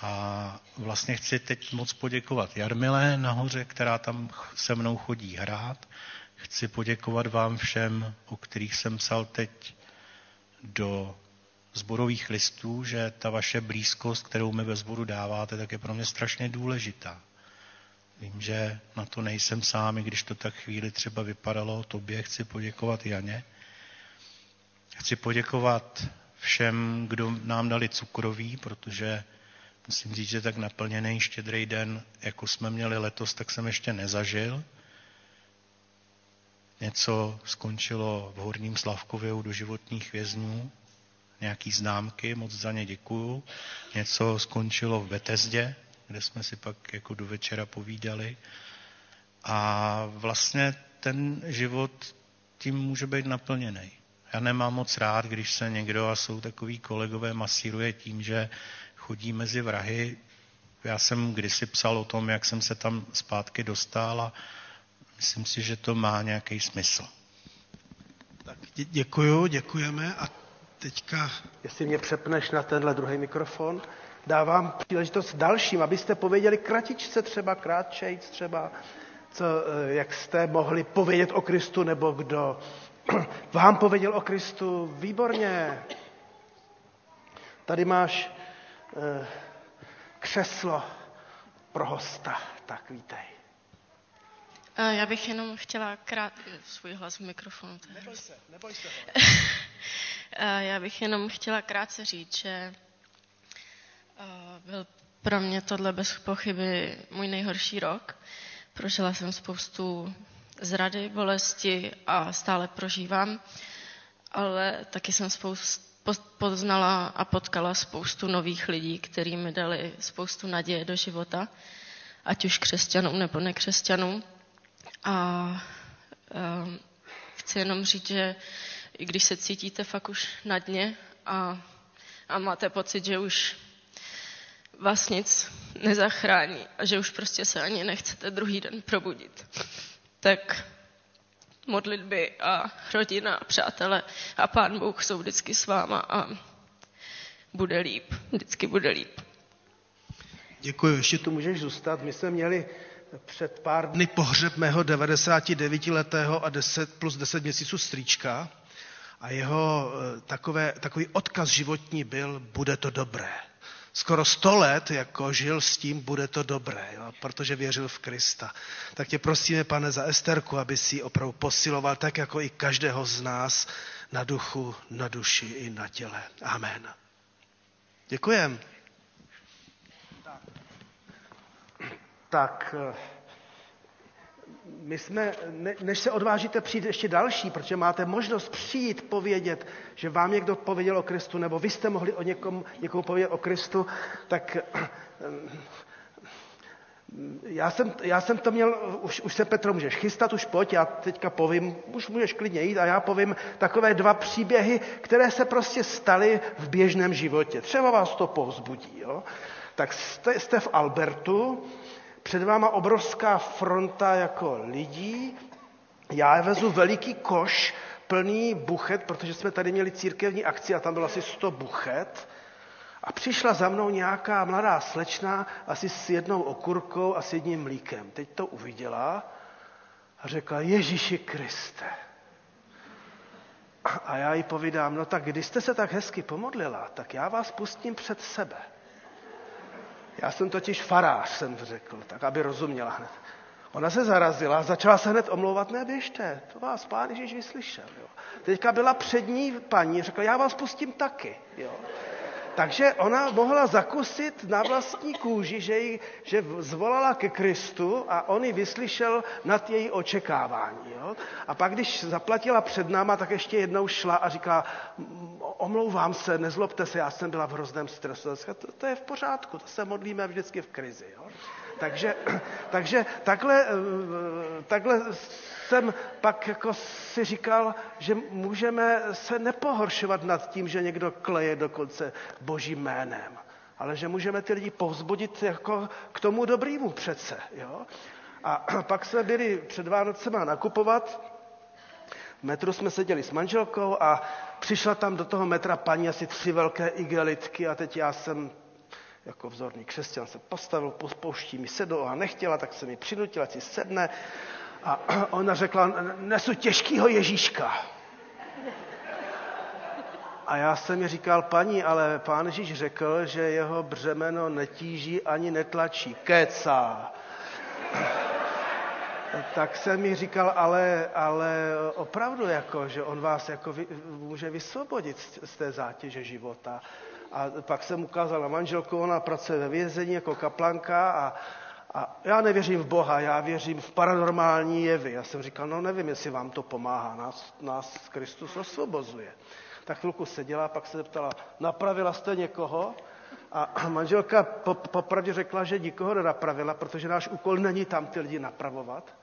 a vlastně chci teď moc poděkovat Jarmile nahoře, která tam se mnou chodí hrát. Chci poděkovat vám všem, o kterých jsem psal teď do zborových listů, že ta vaše blízkost, kterou mi ve zboru dáváte, tak je pro mě strašně důležitá. Vím, že na to nejsem sám, i když to tak chvíli třeba vypadalo. Tobě chci poděkovat Janě. Chci poděkovat všem, kdo nám dali cukroví, protože musím říct, že tak naplněný štědrý den, jako jsme měli letos, tak jsem ještě nezažil. Něco skončilo v Horním Slavkově u doživotních vězňů, nějaký známky, moc za ně děkuju. Něco skončilo v Betezdě, kde jsme si pak jako do večera povídali. A vlastně ten život tím může být naplněný. Já nemám moc rád, když se někdo, a jsou takový kolegové, masíruje tím, že chodí mezi vrahy. Já jsem kdysi psal o tom, jak jsem se tam zpátky dostal a myslím si, že to má nějaký smysl.
Tak děkuju, děkujeme a teďka, jestli mě přepneš na tenhle druhý mikrofon, dávám příležitost dalším, abyste pověděli kratičce třeba, krátčejc třeba, co, eh, jak jste mohli povědět o Kristu, nebo kdo vám pověděl o Kristu. Výborně. Tady máš eh, křeslo pro hosta, tak vítej.
Já bych jenom chtěla krát... Svůj hlas v mikrofonu.
Neboj se, neboj se.
Já bych jenom chtěla krátce říct, že Byl pro mě tohle bez pochyby můj nejhorší rok. Prožila jsem spoustu zrady, bolesti a stále prožívám, ale taky jsem spoustu poznala a potkala spoustu nových lidí, kteří mi dali spoustu naděje do života, ať už křesťanům nebo nekřesťanům. A um, chci jenom říct, že i když se cítíte fakt už na dně a, a máte pocit, že už vás nic nezachrání a že už prostě se ani nechcete druhý den probudit, tak modlitby a rodina a přátelé a pán Bůh jsou vždycky s váma a bude líp, vždycky bude líp.
Děkuji, ještě tu můžeš zůstat. My jsme měli před pár dny pohřeb mého 99-letého a 10 plus 10 měsíců strýčka a jeho eh, takové, takový odkaz životní byl, bude to dobré skoro sto let jako žil s tím, bude to dobré, jo, protože věřil v Krista. Tak tě prosíme, pane, za Esterku, aby si opravdu posiloval tak, jako i každého z nás na duchu, na duši i na těle. Amen. Děkujem. Tak, eh, my jsme, než se odvážíte přijít ještě další, protože máte možnost přijít povědět, že vám někdo pověděl o Kristu, nebo vy jste mohli o někom, někomu povědět o Kristu, tak já jsem, já jsem to měl, už, už se Petro můžeš chystat, už pojď, já teďka povím, už můžeš klidně jít a já povím takové dva příběhy, které se prostě staly v běžném životě. Třeba vás to povzbudí. Jo? Tak jste, jste v Albertu, před váma obrovská fronta jako lidí. Já vezu veliký koš plný buchet, protože jsme tady měli církevní akci a tam bylo asi 100 buchet. A přišla za mnou nějaká mladá slečna, asi s jednou okurkou a s jedním mlíkem. Teď to uviděla a řekla, Ježíši Kriste. A já jí povídám, no tak když jste se tak hezky pomodlila, tak já vás pustím před sebe. Já jsem totiž farář, jsem řekl, tak aby rozuměla hned. Ona se zarazila, začala se hned omlouvat, ne, běžte, to vás pán Ježíš vyslyšel. Jo. Teďka byla přední paní, řekla, já vás pustím taky. Jo. Takže ona mohla zakusit na vlastní kůži, že, jí, že zvolala ke Kristu a on ji vyslyšel nad její očekávání. Jo? A pak, když zaplatila před náma, tak ještě jednou šla a říká, omlouvám se, nezlobte se, já jsem byla v hrozném stresu. To, to je v pořádku, to se modlíme vždycky v krizi. Jo? Takže, takže takhle, eh, takhle jsem pak jako si říkal, že můžeme se nepohoršovat nad tím, že někdo kleje dokonce božím jménem, ale že můžeme ty lidi povzbudit jako k tomu dobrýmu přece. Jo? A pak jsme byli před Vánocema nakupovat, v metru jsme seděli s manželkou a přišla tam do toho metra paní asi tři velké igelitky a teď já jsem jako vzorný křesťan se postavil, pouští mi sedl a nechtěla, tak se mi přinutila, si sedne. A ona řekla, nesu těžkýho Ježíška. A já jsem mi říkal, paní, ale pán Ježíš řekl, že jeho břemeno netíží ani netlačí. Kecá. tak jsem mi říkal, ale, ale opravdu, jako, že on vás jako vy, může vysvobodit z, té zátěže života. A pak jsem ukázal na manželku, ona pracuje ve vězení jako kaplanka a, a já nevěřím v Boha, já věřím v paranormální jevy. Já jsem říkal, no nevím, jestli vám to pomáhá, nás, nás Kristus osvobozuje. Tak chvilku seděla, pak se zeptala, napravila jste někoho? A manželka popravdě řekla, že nikoho nenapravila, protože náš úkol není tam ty lidi napravovat,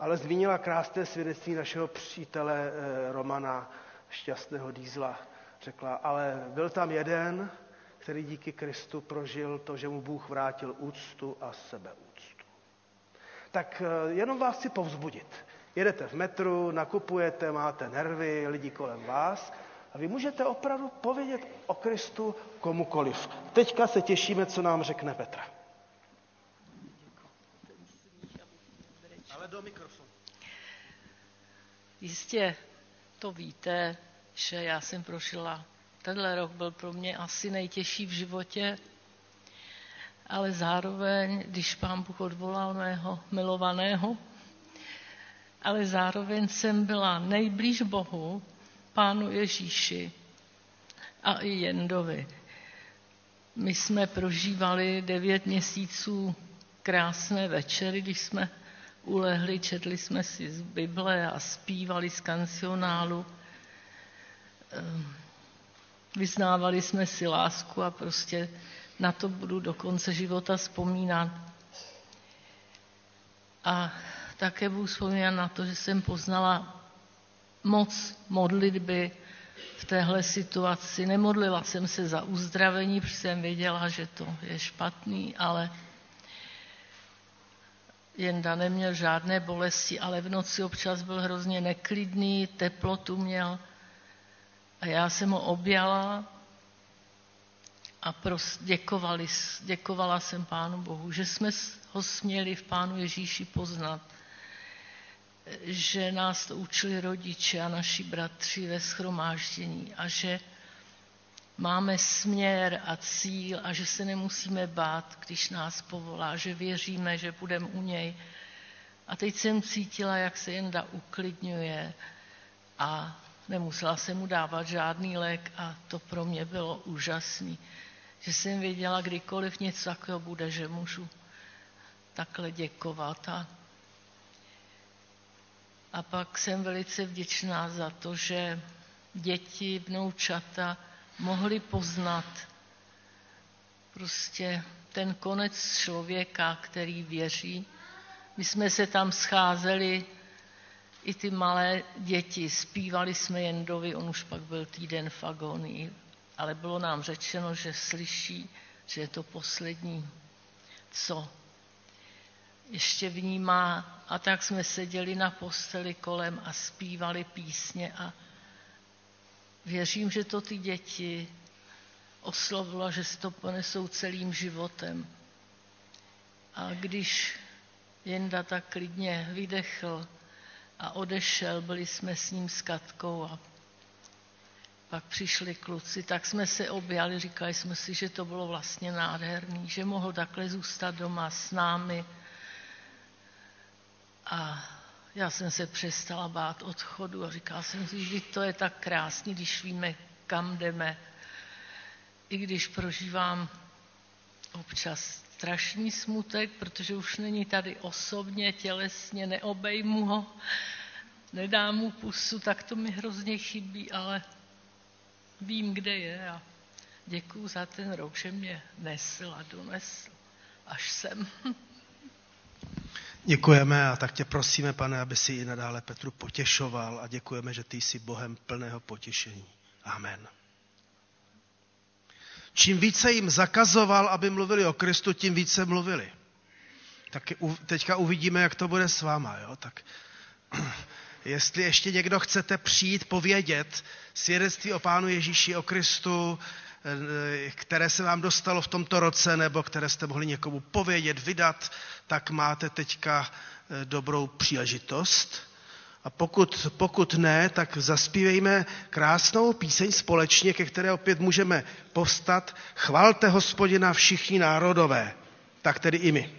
ale zmínila krásné svědectví našeho přítele eh, Romana Šťastného Dýzla, Řekla, ale byl tam jeden, který díky Kristu prožil to, že mu Bůh vrátil úctu a sebeúctu. Tak eh, jenom vás chci povzbudit. Jedete v metru, nakupujete, máte nervy, lidi kolem vás a vy můžete opravdu povědět o Kristu komukoliv. Teďka se těšíme, co nám řekne Petra.
Ale do mikrofonu. Jistě to víte, že já jsem prošla. Tenhle rok byl pro mě asi nejtěžší v životě, ale zároveň, když pán Bůh odvolal mého milovaného, ale zároveň jsem byla nejblíž Bohu, pánu Ježíši a i Jendovi. My jsme prožívali devět měsíců krásné večery, když jsme ulehli, četli jsme si z Bible a zpívali z kancionálu. Ehm, vyznávali jsme si lásku a prostě na to budu do konce života vzpomínat. A také budu vzpomínat na to, že jsem poznala moc modlitby v téhle situaci. Nemodlila jsem se za uzdravení, protože jsem věděla, že to je špatný, ale Jenda neměl žádné bolesti, ale v noci občas byl hrozně neklidný, teplotu měl. A já jsem ho objala a děkovali, děkovala jsem Pánu Bohu, že jsme ho směli v Pánu Ježíši poznat že nás to učili rodiče a naši bratři ve schromáždění a že máme směr a cíl a že se nemusíme bát, když nás povolá, že věříme, že budeme u něj. A teď jsem cítila, jak se Jenda uklidňuje a nemusela jsem mu dávat žádný lék a to pro mě bylo úžasný, že jsem věděla, kdykoliv něco takového bude, že můžu takhle děkovat a a pak jsem velice vděčná za to, že děti, vnoučata mohli poznat prostě ten konec člověka, který věří. My jsme se tam scházeli, i ty malé děti, zpívali jsme Jendovi, on už pak byl týden v agonii, ale bylo nám řečeno, že slyší, že je to poslední, co ještě vnímá. A tak jsme seděli na posteli kolem a zpívali písně a věřím, že to ty děti oslovilo, že si to ponesou celým životem. A když Jenda tak klidně vydechl a odešel, byli jsme s ním s Katkou a pak přišli kluci, tak jsme se objali, říkali jsme si, že to bylo vlastně nádherný, že mohl takhle zůstat doma s námi, a já jsem se přestala bát odchodu a říkala jsem si, že to je tak krásný, když víme, kam jdeme. I když prožívám občas strašný smutek, protože už není tady osobně, tělesně, neobejmu ho, nedám mu pusu, tak to mi hrozně chybí, ale vím, kde je a děkuju za ten rok, že mě nesl a donesl až sem.
Děkujeme a tak tě prosíme, pane, aby si i nadále Petru potěšoval a děkujeme, že ty jsi Bohem plného potěšení. Amen. Čím více jim zakazoval, aby mluvili o Kristu, tím více mluvili. Tak teďka uvidíme, jak to bude s váma. Jo? Tak jestli ještě někdo chcete přijít povědět svědectví o Pánu Ježíši, o Kristu, Eh, které se vám dostalo v tomto roce, nebo které jste mohli někomu povědět, vydat, tak máte teďka eh, dobrou příležitost. A pokud, pokud ne, tak zaspívejme krásnou píseň společně, ke které opět můžeme povstat. Chvalte hospodina všichni národové, tak tedy i my.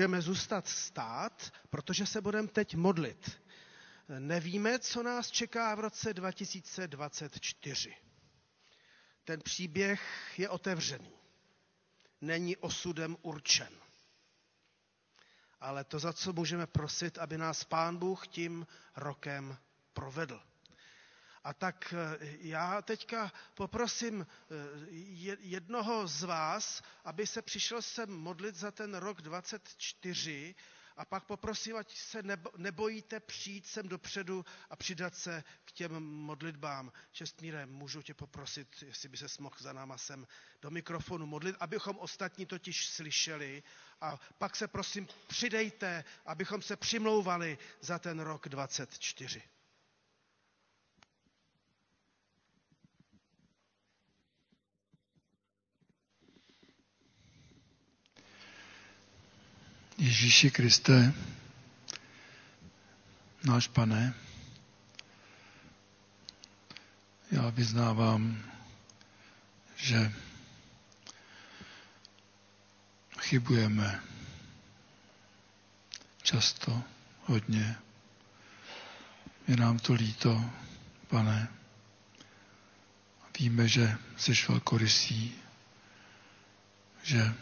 Můžeme zůstat stát, protože se budeme teď modlit. Nevíme, co nás čeká v roce 2024. Ten příběh je otevřený. Není osudem určen. Ale to, za co můžeme prosit, aby nás Pán Bůh tím rokem provedl. A tak eh, já teďka poprosím eh, jednoho z vás, aby se přišel sem modlit za ten rok 24 a pak poprosím, ať se nebojíte přijít sem dopředu a přidat se k těm modlitbám. Čestmíre, můžu tě poprosit, jestli by se mohl za náma sem do mikrofonu modlit, abychom ostatní totiž slyšeli. A pak se prosím přidejte, abychom se přimlouvali za ten rok 24.
Ježíši Kriste, náš pane, já vyznávám, že chybujeme často, hodně. Je nám to líto, pane. Víme, že jsi velkorysý, že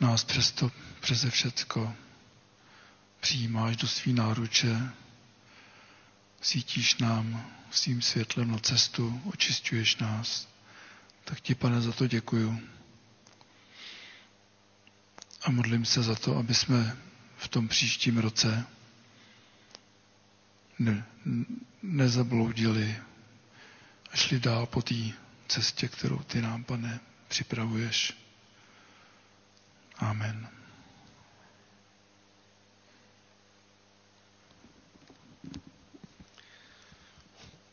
nás přesto přeze všecko přijímáš do svý náruče, sítíš nám svým světlem na cestu, očistuješ nás. Tak ti, pane, za to děkuju. A modlím se za to, aby jsme v tom příštím roce ne, nezabloudili a šli dál po té cestě, kterou ty nám, pane, připravuješ. Amen.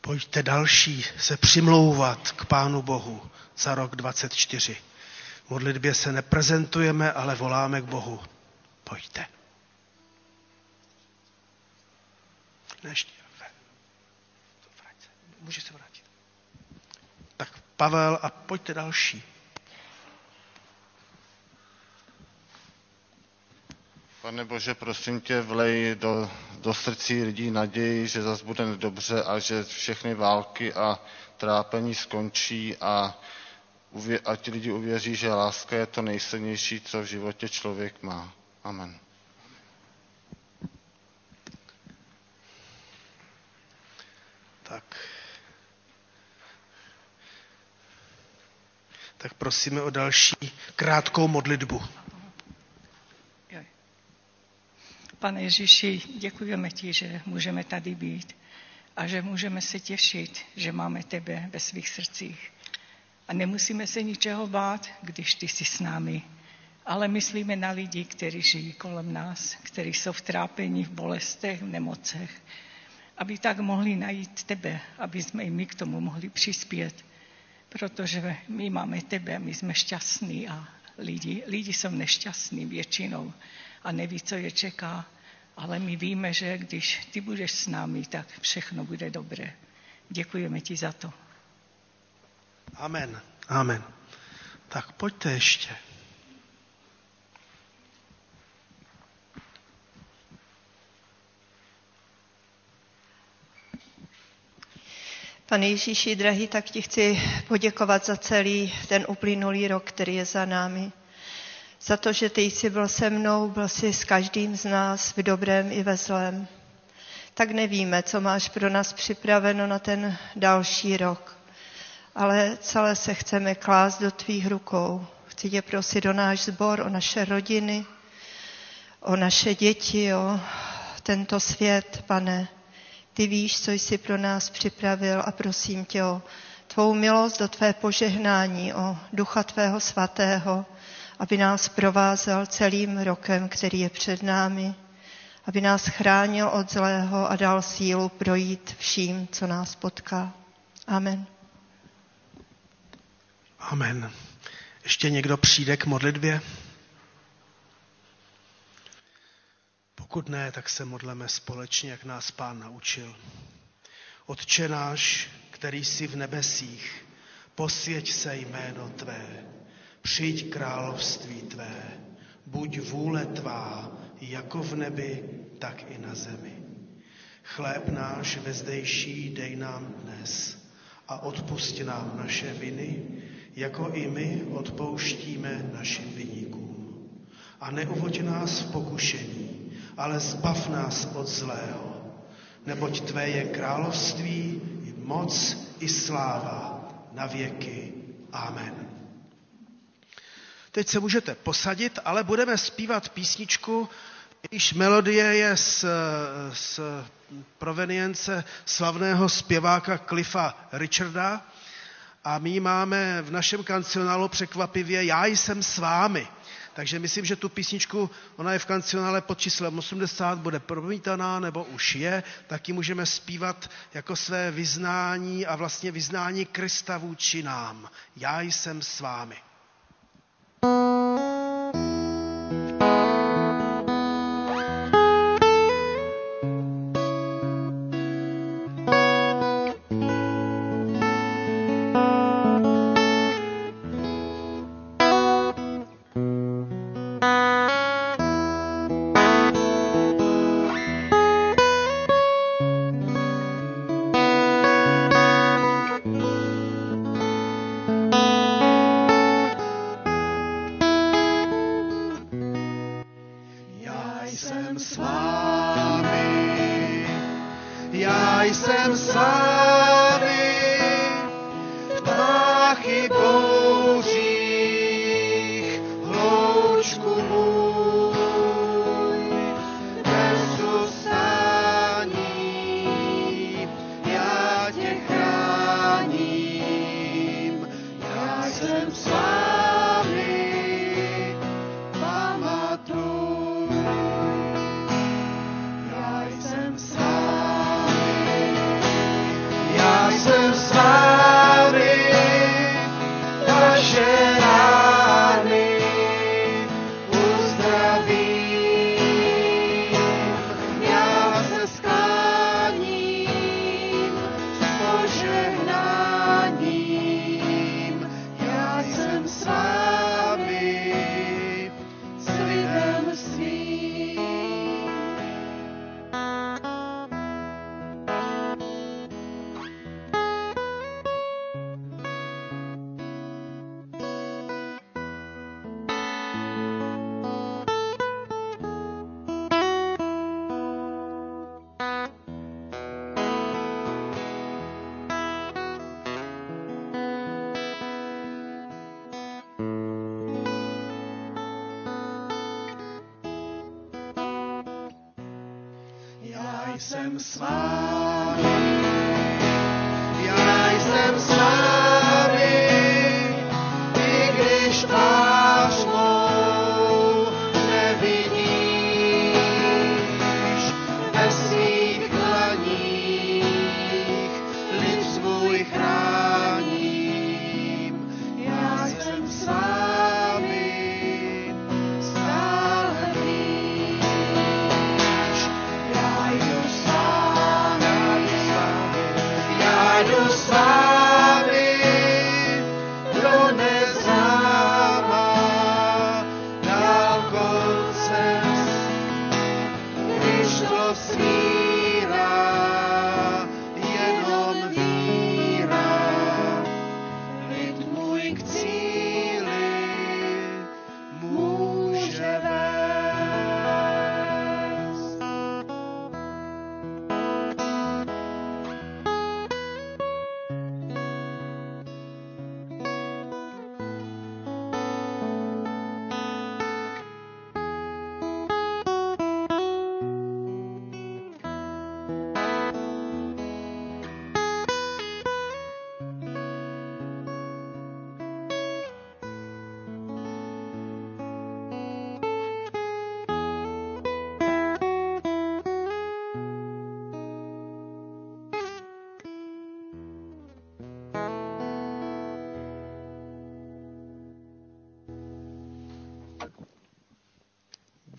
Pojďte další se přimlouvat k Pánu Bohu za rok 24. V modlitbě se neprezentujeme, ale voláme k Bohu. Pojďte. Ještě. Může se vrátit. Tak Pavel a pojďte další.
Pane Bože, prosím tě, vlej do, do srdcí lidí naději, že zase bude dobře a že všechny války a trápení skončí a a ti lidi uvěří, že láska je to nejsilnější, co v životě člověk má. Amen.
Tak. Tak prosíme o další krátkou modlitbu.
Pane Ježíši, děkujeme ti, že můžeme tady být a že můžeme se těšit, že máme tebe ve svých srdcích. A nemusíme se ničeho bát, když ty jsi s námi. Ale myslíme na lidi, kteří žijí kolem nás, kteří jsou v trápení, v bolestech, v nemocech, aby tak mohli najít tebe, aby jsme i my k tomu mohli přispět. Protože my máme tebe, my jsme šťastní a lidi, lidi jsou nešťastní většinou a neví, co je čeká. Ale my víme, že když ty budeš s námi, tak všechno bude dobré. Děkujeme ti za to.
Amen. Amen. Tak pojďte ještě.
Pane Ježíši, drahý, tak ti chci poděkovat za celý ten uplynulý rok, který je za námi za to, že ty jsi byl se mnou, byl jsi s každým z nás v dobrém i ve zlém. Tak nevíme, co máš pro nás připraveno na ten další rok, ale celé se chceme klást do tvých rukou. Chci tě prosit o náš sbor, o naše rodiny, o naše děti, o tento svět, pane. Ty víš, co jsi pro nás připravil a prosím tě o tvou milost, o tvé požehnání, o ducha tvého svatého, aby nás provázel celým rokem, který je před námi, aby nás chránil od zlého a dal sílu projít vším, co nás potká. Amen.
Amen. Ještě někdo přijde k modlitbě? Pokud ne, tak se modleme společně, jak nás Pán naučil. Otče náš, který jsi v nebesích, posvěť se jméno Tvé, přijď království tvé,
buď vůle tvá, jako v nebi, tak i na zemi. Chléb náš vezdejší dej nám dnes a odpust nám naše viny, jako i my odpouštíme našim viníkům. A neuvoď nás v pokušení, ale zbav nás od zlého, neboť Tvé je království, i moc, i sláva na věky. Amen. Teď se můžete posadit, ale budeme zpívat písničku, jejíž melodie je z, z provenience slavného zpěváka Cliffa Richarda a my máme v našem kancionálu překvapivě Já jsem s vámi. Takže myslím, že tu písničku, ona je v kancionále pod číslem 80, bude promítaná nebo už je, taky můžeme zpívat jako své vyznání a vlastně vyznání Krista vůči nám. Já jsem s vámi. Música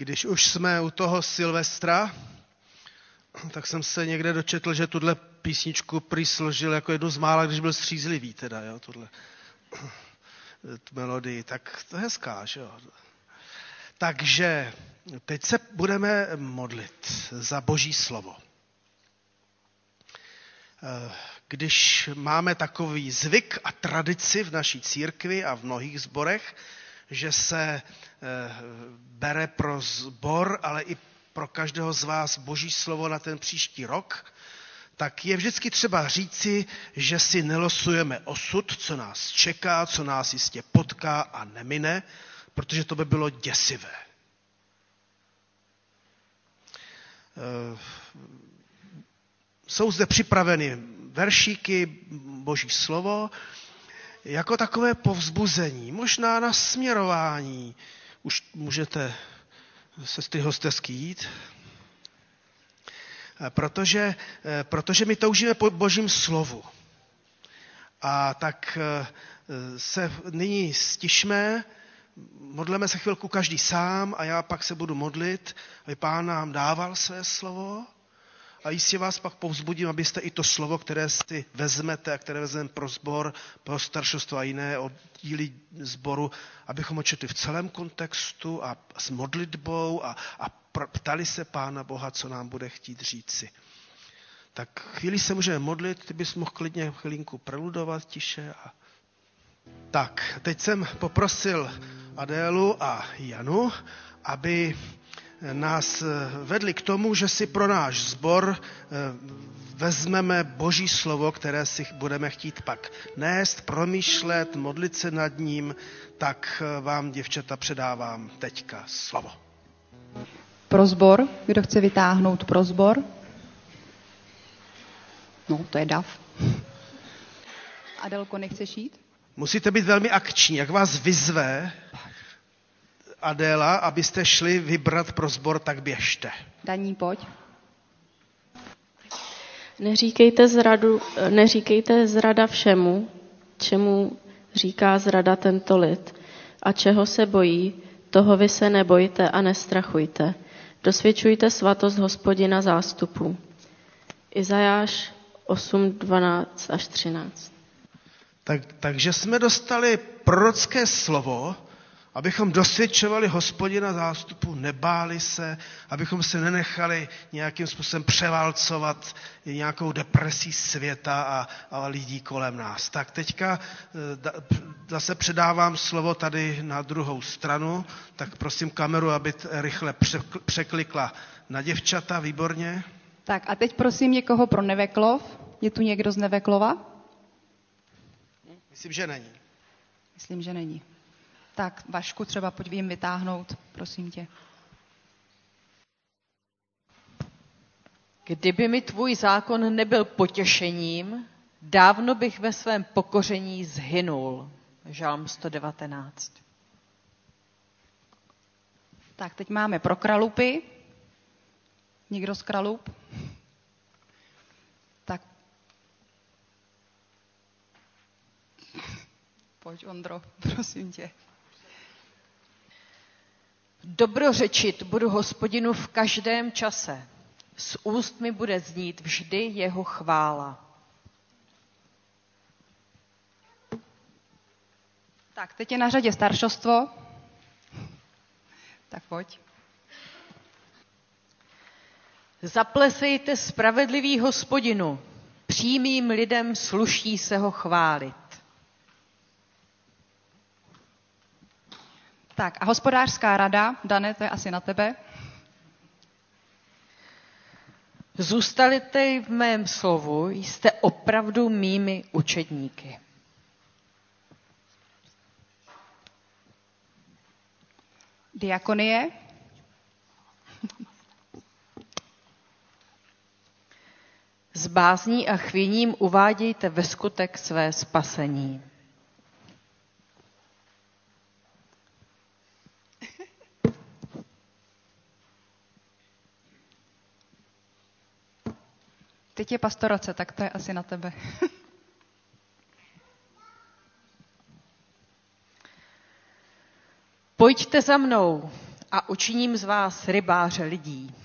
Když už jsme u toho Silvestra, tak jsem se někde dočetl, že tuhle písničku prý jako jednu z mála, když byl střízlivý teda, jo, tuhle melodii. Tak to je hezká, že jo.
Takže teď se budeme modlit za Boží slovo. Když máme takový zvyk a tradici v naší církvi a v mnohých zborech, že se bere pro zbor, ale i pro každého z vás Boží slovo na ten příští rok, tak je vždycky třeba říci, že si nelosujeme osud, co nás čeká, co nás jistě potká a nemine, protože to by bylo děsivé. Eh, jsou zde připraveny veršíky, boží slovo, jako takové povzbuzení, možná na směrování. Už můžete se z tyho stezky jít, eh, protože, eh, protože my toužíme po božím slovu. A tak se nyní stišme, modleme se chvilku každý sám a já pak se budu modlit, aby pán nám dával své slovo a jistě vás pak povzbudím, abyste i to slovo, které si vezmete a které vezmeme pro sbor, pro staršostvo a jiné oddíly sboru, abychom ho četli v celém kontextu a s modlitbou a, a ptali se Pána Boha, co nám bude chtít říci. Tak chvíli se můžeme modlit, ty bys mohl klidně chvilinku preludovat tiše. A... Tak, teď jsem poprosil Adélu a Janu, aby nás vedli k tomu, že si pro náš sbor eh, vezmeme Boží slovo, které si budeme chtít pak nést, promýšlet, modlit se nad ním, tak eh, vám, děvčata, předávám teďka slovo.
Pro zbor, kdo chce vytáhnout pro zbor? No, to je dav. Adelko, nechceš jít?
Musíte být velmi akční, jak vás vyzve, Adéla, abyste šli vybrat pro zbor, tak běžte.
Daní, pojď.
Neříkejte, zradu, neříkejte zrada všemu, čemu říká zrada tento lid. A čeho se bojí, toho vy se nebojte a nestrachujte. Dosvědčujte svatost hospodina zástupu. Izajáš 8, 12 až 13.
Tak, takže jsme dostali prorocké slovo, abychom dosvědčovali hospodina zástupu, nebáli se, abychom se nenechali nějakým způsobem převálcovat nějakou depresí světa a, a lidí kolem nás. Tak teďka eh, zase předávám slovo tady na druhou stranu, tak prosím kameru, aby rychle překlikla na děvčata, výborně.
Tak a teď prosím někoho pro Neveklov. Je tu někdo z Neveklova?
Myslím, že není.
Myslím, že není. Tak Vašku třeba pojď jim vytáhnout, prosím tě.
Kdyby mi tvůj zákon nebyl potěšením, dávno bych ve svém pokoření zhynul. Žálm 119.
Tak teď máme pro kralupy. Někdo z kralup? Tak. Pojď, Ondro, prosím tě.
Dobrořečit budu hospodinu v každém čase. Z úst mi bude znít vždy jeho chvála.
Tak, teď je na řadě staršostvo. Tak pojď.
Zaplesejte spravedlivý hospodinu, přímým lidem sluší se ho chválit.
Tak a hospodářská rada, Dane, to je asi na tebe.
Zůstali v mém slovu, jste opravdu mými učedníky.
Diakonie.
S bázní a chvěním uvádějte ve skutek své spasení.
Teď je pastorace, tak to je asi na tebe.
Pojďte za mnou a učiním z vás rybáře lidí.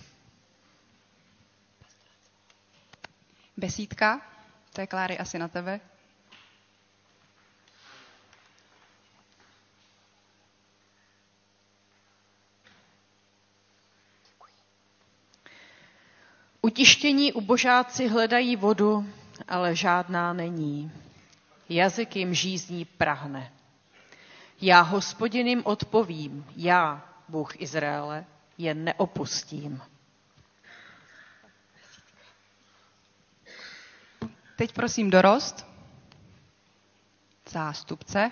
Besídka, to je Kláry asi na tebe.
Utištění ubožáci hledají vodu, ale žádná není. Jazyk jim žízní prahne. Já hospodiným odpovím, já, Bůh Izraele, je neopustím.
Teď prosím dorost. Zástupce.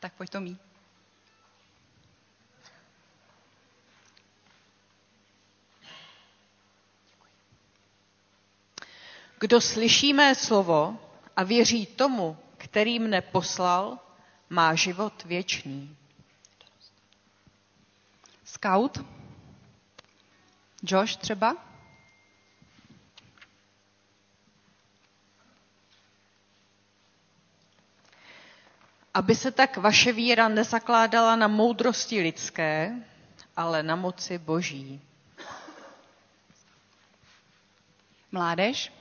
Tak pojď to mít.
Kdo slyší mé slovo a věří tomu, který mne poslal, má život věčný.
Scout. Josh třeba.
Aby se tak vaše víra nezakládala na moudrosti lidské, ale na moci boží.
Mládež.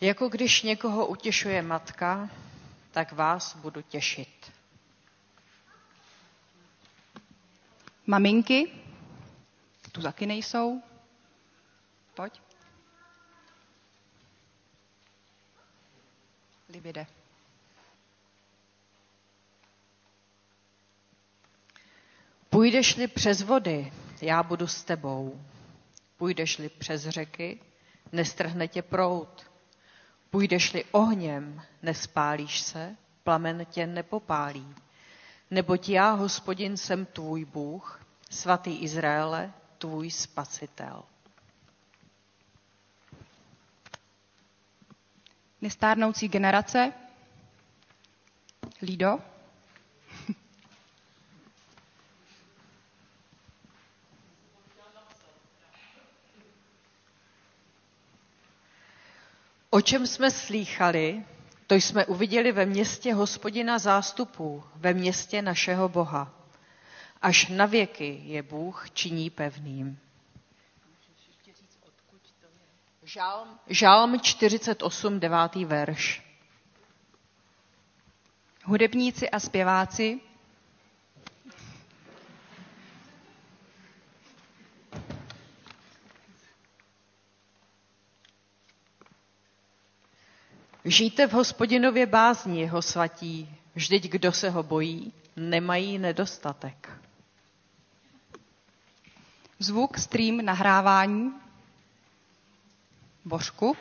Jako když někoho utěšuje matka, tak vás budu těšit.
Maminky. Tu taky nejsou. Pojď. Libide.
Půjdeš-li přes vody, já budu s tebou. Půjdeš-li přes řeky, nestrhne tě prout. Půjdeš-li ohněm, nespálíš se, plamen tě nepopálí. Neboť já, hospodin, jsem tvůj Bůh, svatý Izraele, tvůj spasitel.
Nestárnoucí generace. Lido.
O čem jsme slýchali, to jsme uviděli ve městě hospodina zástupů, ve městě našeho Boha. Až na věky je Bůh činí pevným. Žálm, Žálm 48, 9. verš.
Hudebníci a zpěváci.
Žijte v hospodinově bázni jeho svatí, vždyť kdo se ho bojí, nemají nedostatek.
Zvuk, stream, nahrávání. Božku.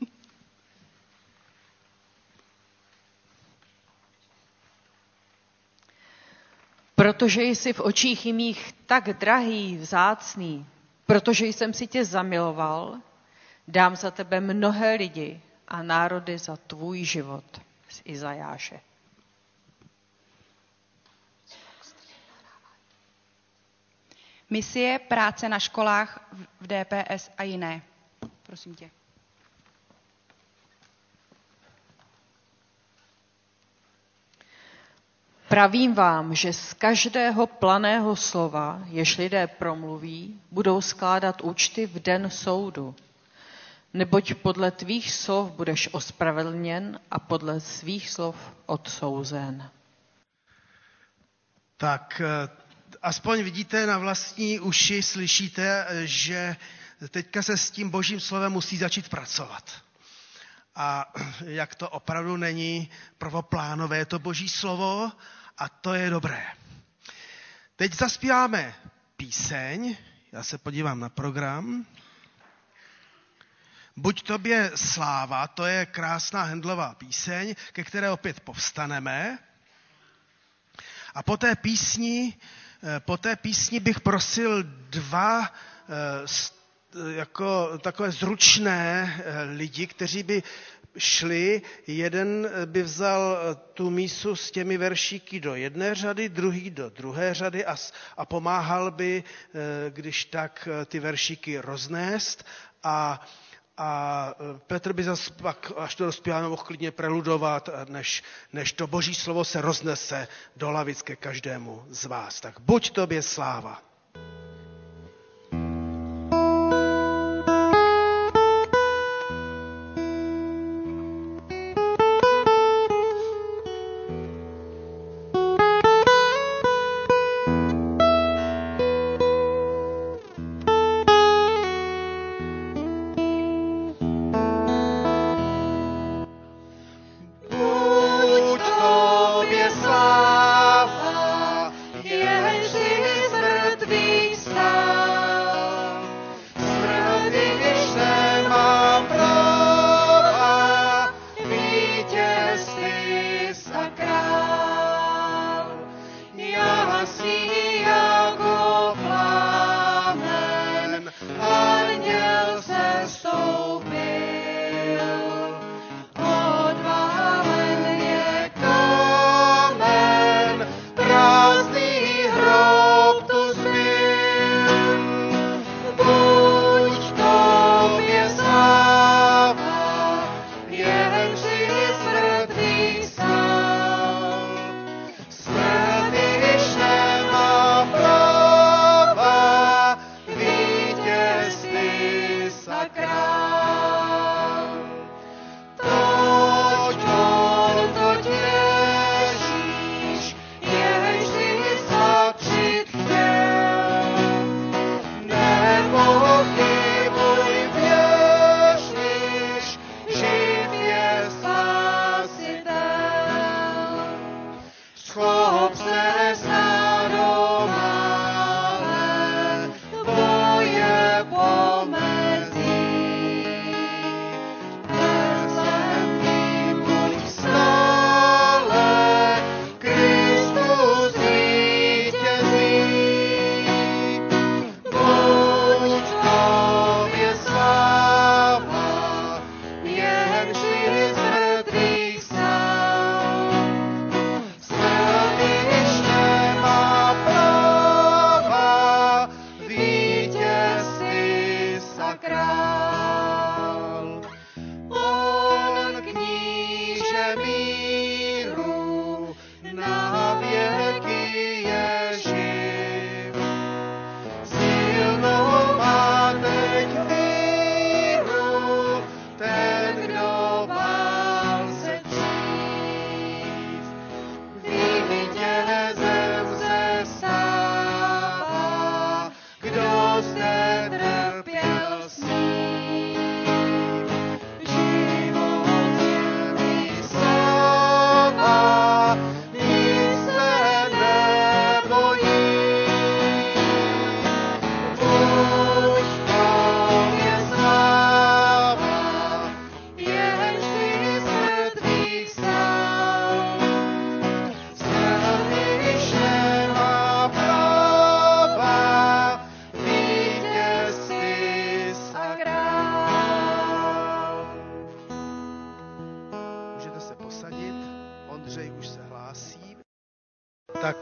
Protože jsi v očích mých tak drahý, vzácný, protože jsem si tě zamiloval, dám za tebe mnohé lidi a národy za tvůj život z Izajáše.
Misie, práce na školách v DPS a jiné. Prosím tě.
Pravím vám, že z každého planého slova, jež lidé promluví, budou skládat účty v den soudu. Neboť podle tvých slov budeš ospravedlněn a podle svých slov odsouzen.
Tak eh, aspoň vidíte na vlastní uši, slyšíte, že teďka se s tím božím slovem musí začít pracovat. A jak to opravdu není prvoplánové, to boží slovo a to je dobré. Teď zaspíváme píseň, já se podívám na program. Buď tobě sláva, to je krásná hendlová píseň, ke které opět povstaneme. A po té písni, eh, po té písni bych prosil dva eh, jako takové zručné eh, lidi, kteří by šli, jeden by vzal tu mísu s těmi veršíky do jedné řady, druhý do druhé řady a, a pomáhal by, když tak, ty veršíky roznést a a e, Petr by zase pak, až to rozpívá, mohl klidně preludovat, než, než to boží slovo se roznese do lavic ke každému z vás. Tak buď tobě sláva.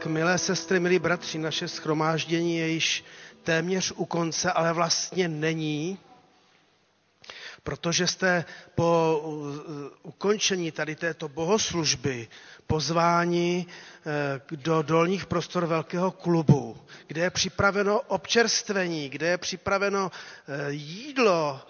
Milé sestry, milí bratři, naše schromáždění je již téměř u konce, ale vlastně není, protože jste po ukončení tady této bohoslužby pozváni eh, do dolních prostor velkého klubu, kde je připraveno občerstvení, kde je připraveno eh, jídlo,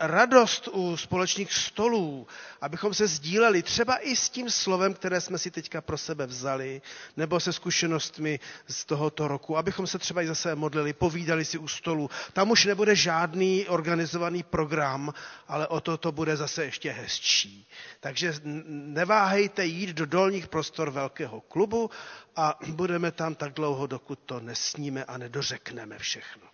radost u společných stolů, abychom se sdíleli třeba i s tím slovem, které jsme si teďka pro sebe vzali, nebo se zkušenostmi z tohoto roku, abychom se třeba i zase modlili, povídali si u stolu. Tam už nebude žádný organizovaný program, ale o to to bude zase ještě hezčí. Takže neváhejte jít do dolních prostor velkého klubu a budeme tam tak dlouho, dokud to nesníme a nedořekneme všechno.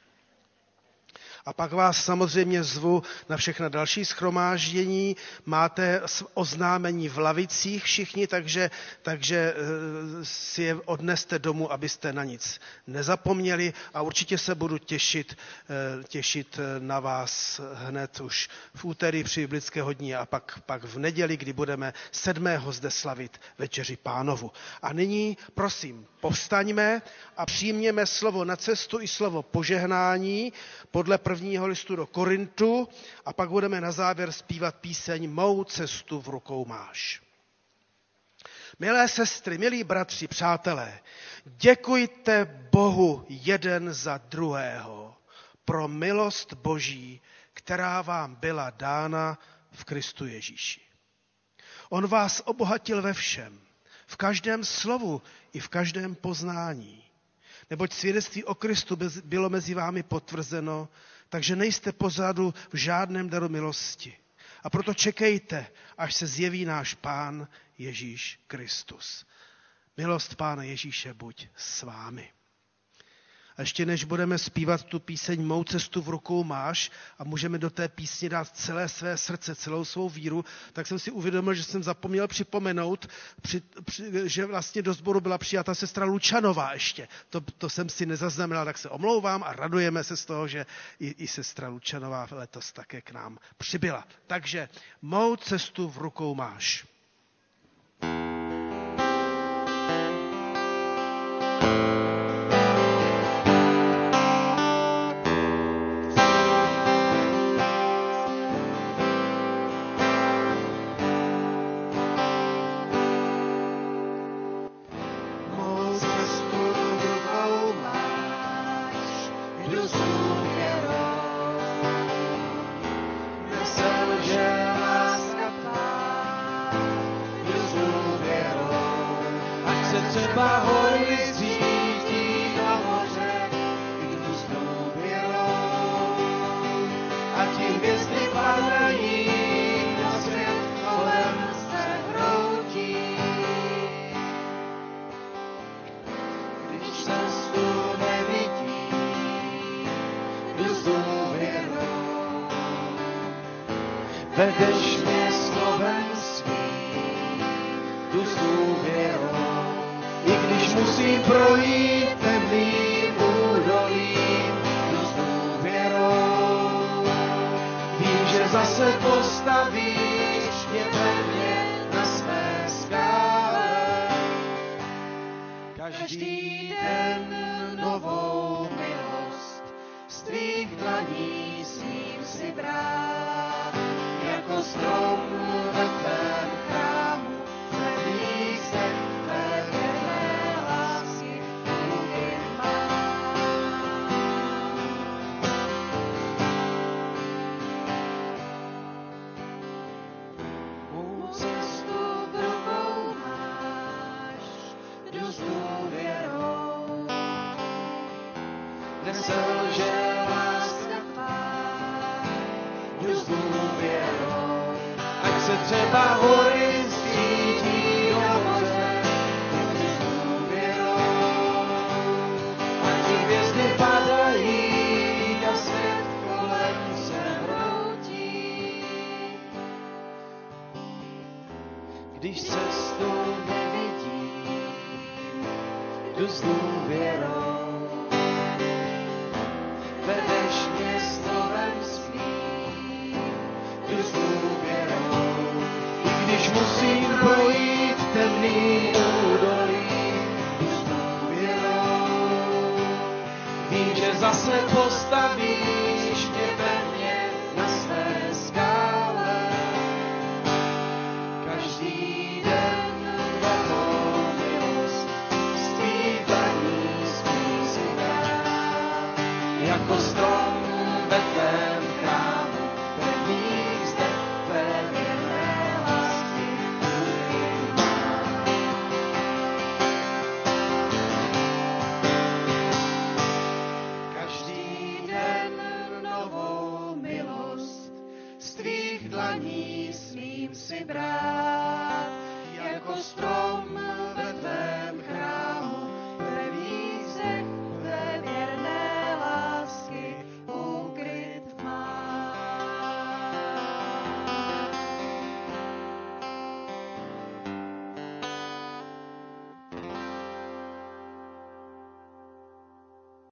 A pak vás samozřejmě zvu na všechna další schromáždění. Máte oznámení v lavicích všichni, takže, takže eh, si je odneste domů, abyste na nic nezapomněli a určitě se budu těšit, eh, těšit eh, na vás hned už v úterý při biblické hodině a pak, pak v neděli, kdy budeme sedmého zde slavit večeři pánovu. A nyní, prosím, povstaňme a přijměme slovo na cestu i slovo požehnání podle prvního listu do Korintu a pak budeme na závěr zpívat píseň Mou cestu v rukou máš. Milé sestry, milí bratři, přátelé, děkujte Bohu jeden za druhého pro milost Boží, která vám byla dána v Kristu Ježíši. On vás obohatil ve všem, v každém slovu i v každém poznání. Neboť svědectví o Kristu bylo mezi vámi potvrzeno, takže nejste pozadu v žádném daru milosti. A proto čekejte, až se zjeví náš Pán Ježíš Kristus. Milost Pána Ježíše buď s vámi. A ještě než budeme zpívat tu píseň Mou cestu v rukou máš a můžeme do té písně dát celé své srdce, celou svou víru, tak jsem si uvědomil, že jsem zapomněl připomenout, při, při, že vlastně do sboru byla přijata sestra Lučanová ještě. To, to jsem si nezaznamenal, tak se omlouvám a radujeme se z toho, že i, i sestra Lučanová letos také k nám přibyla. Takže Mou cestu v rukou máš.
thank you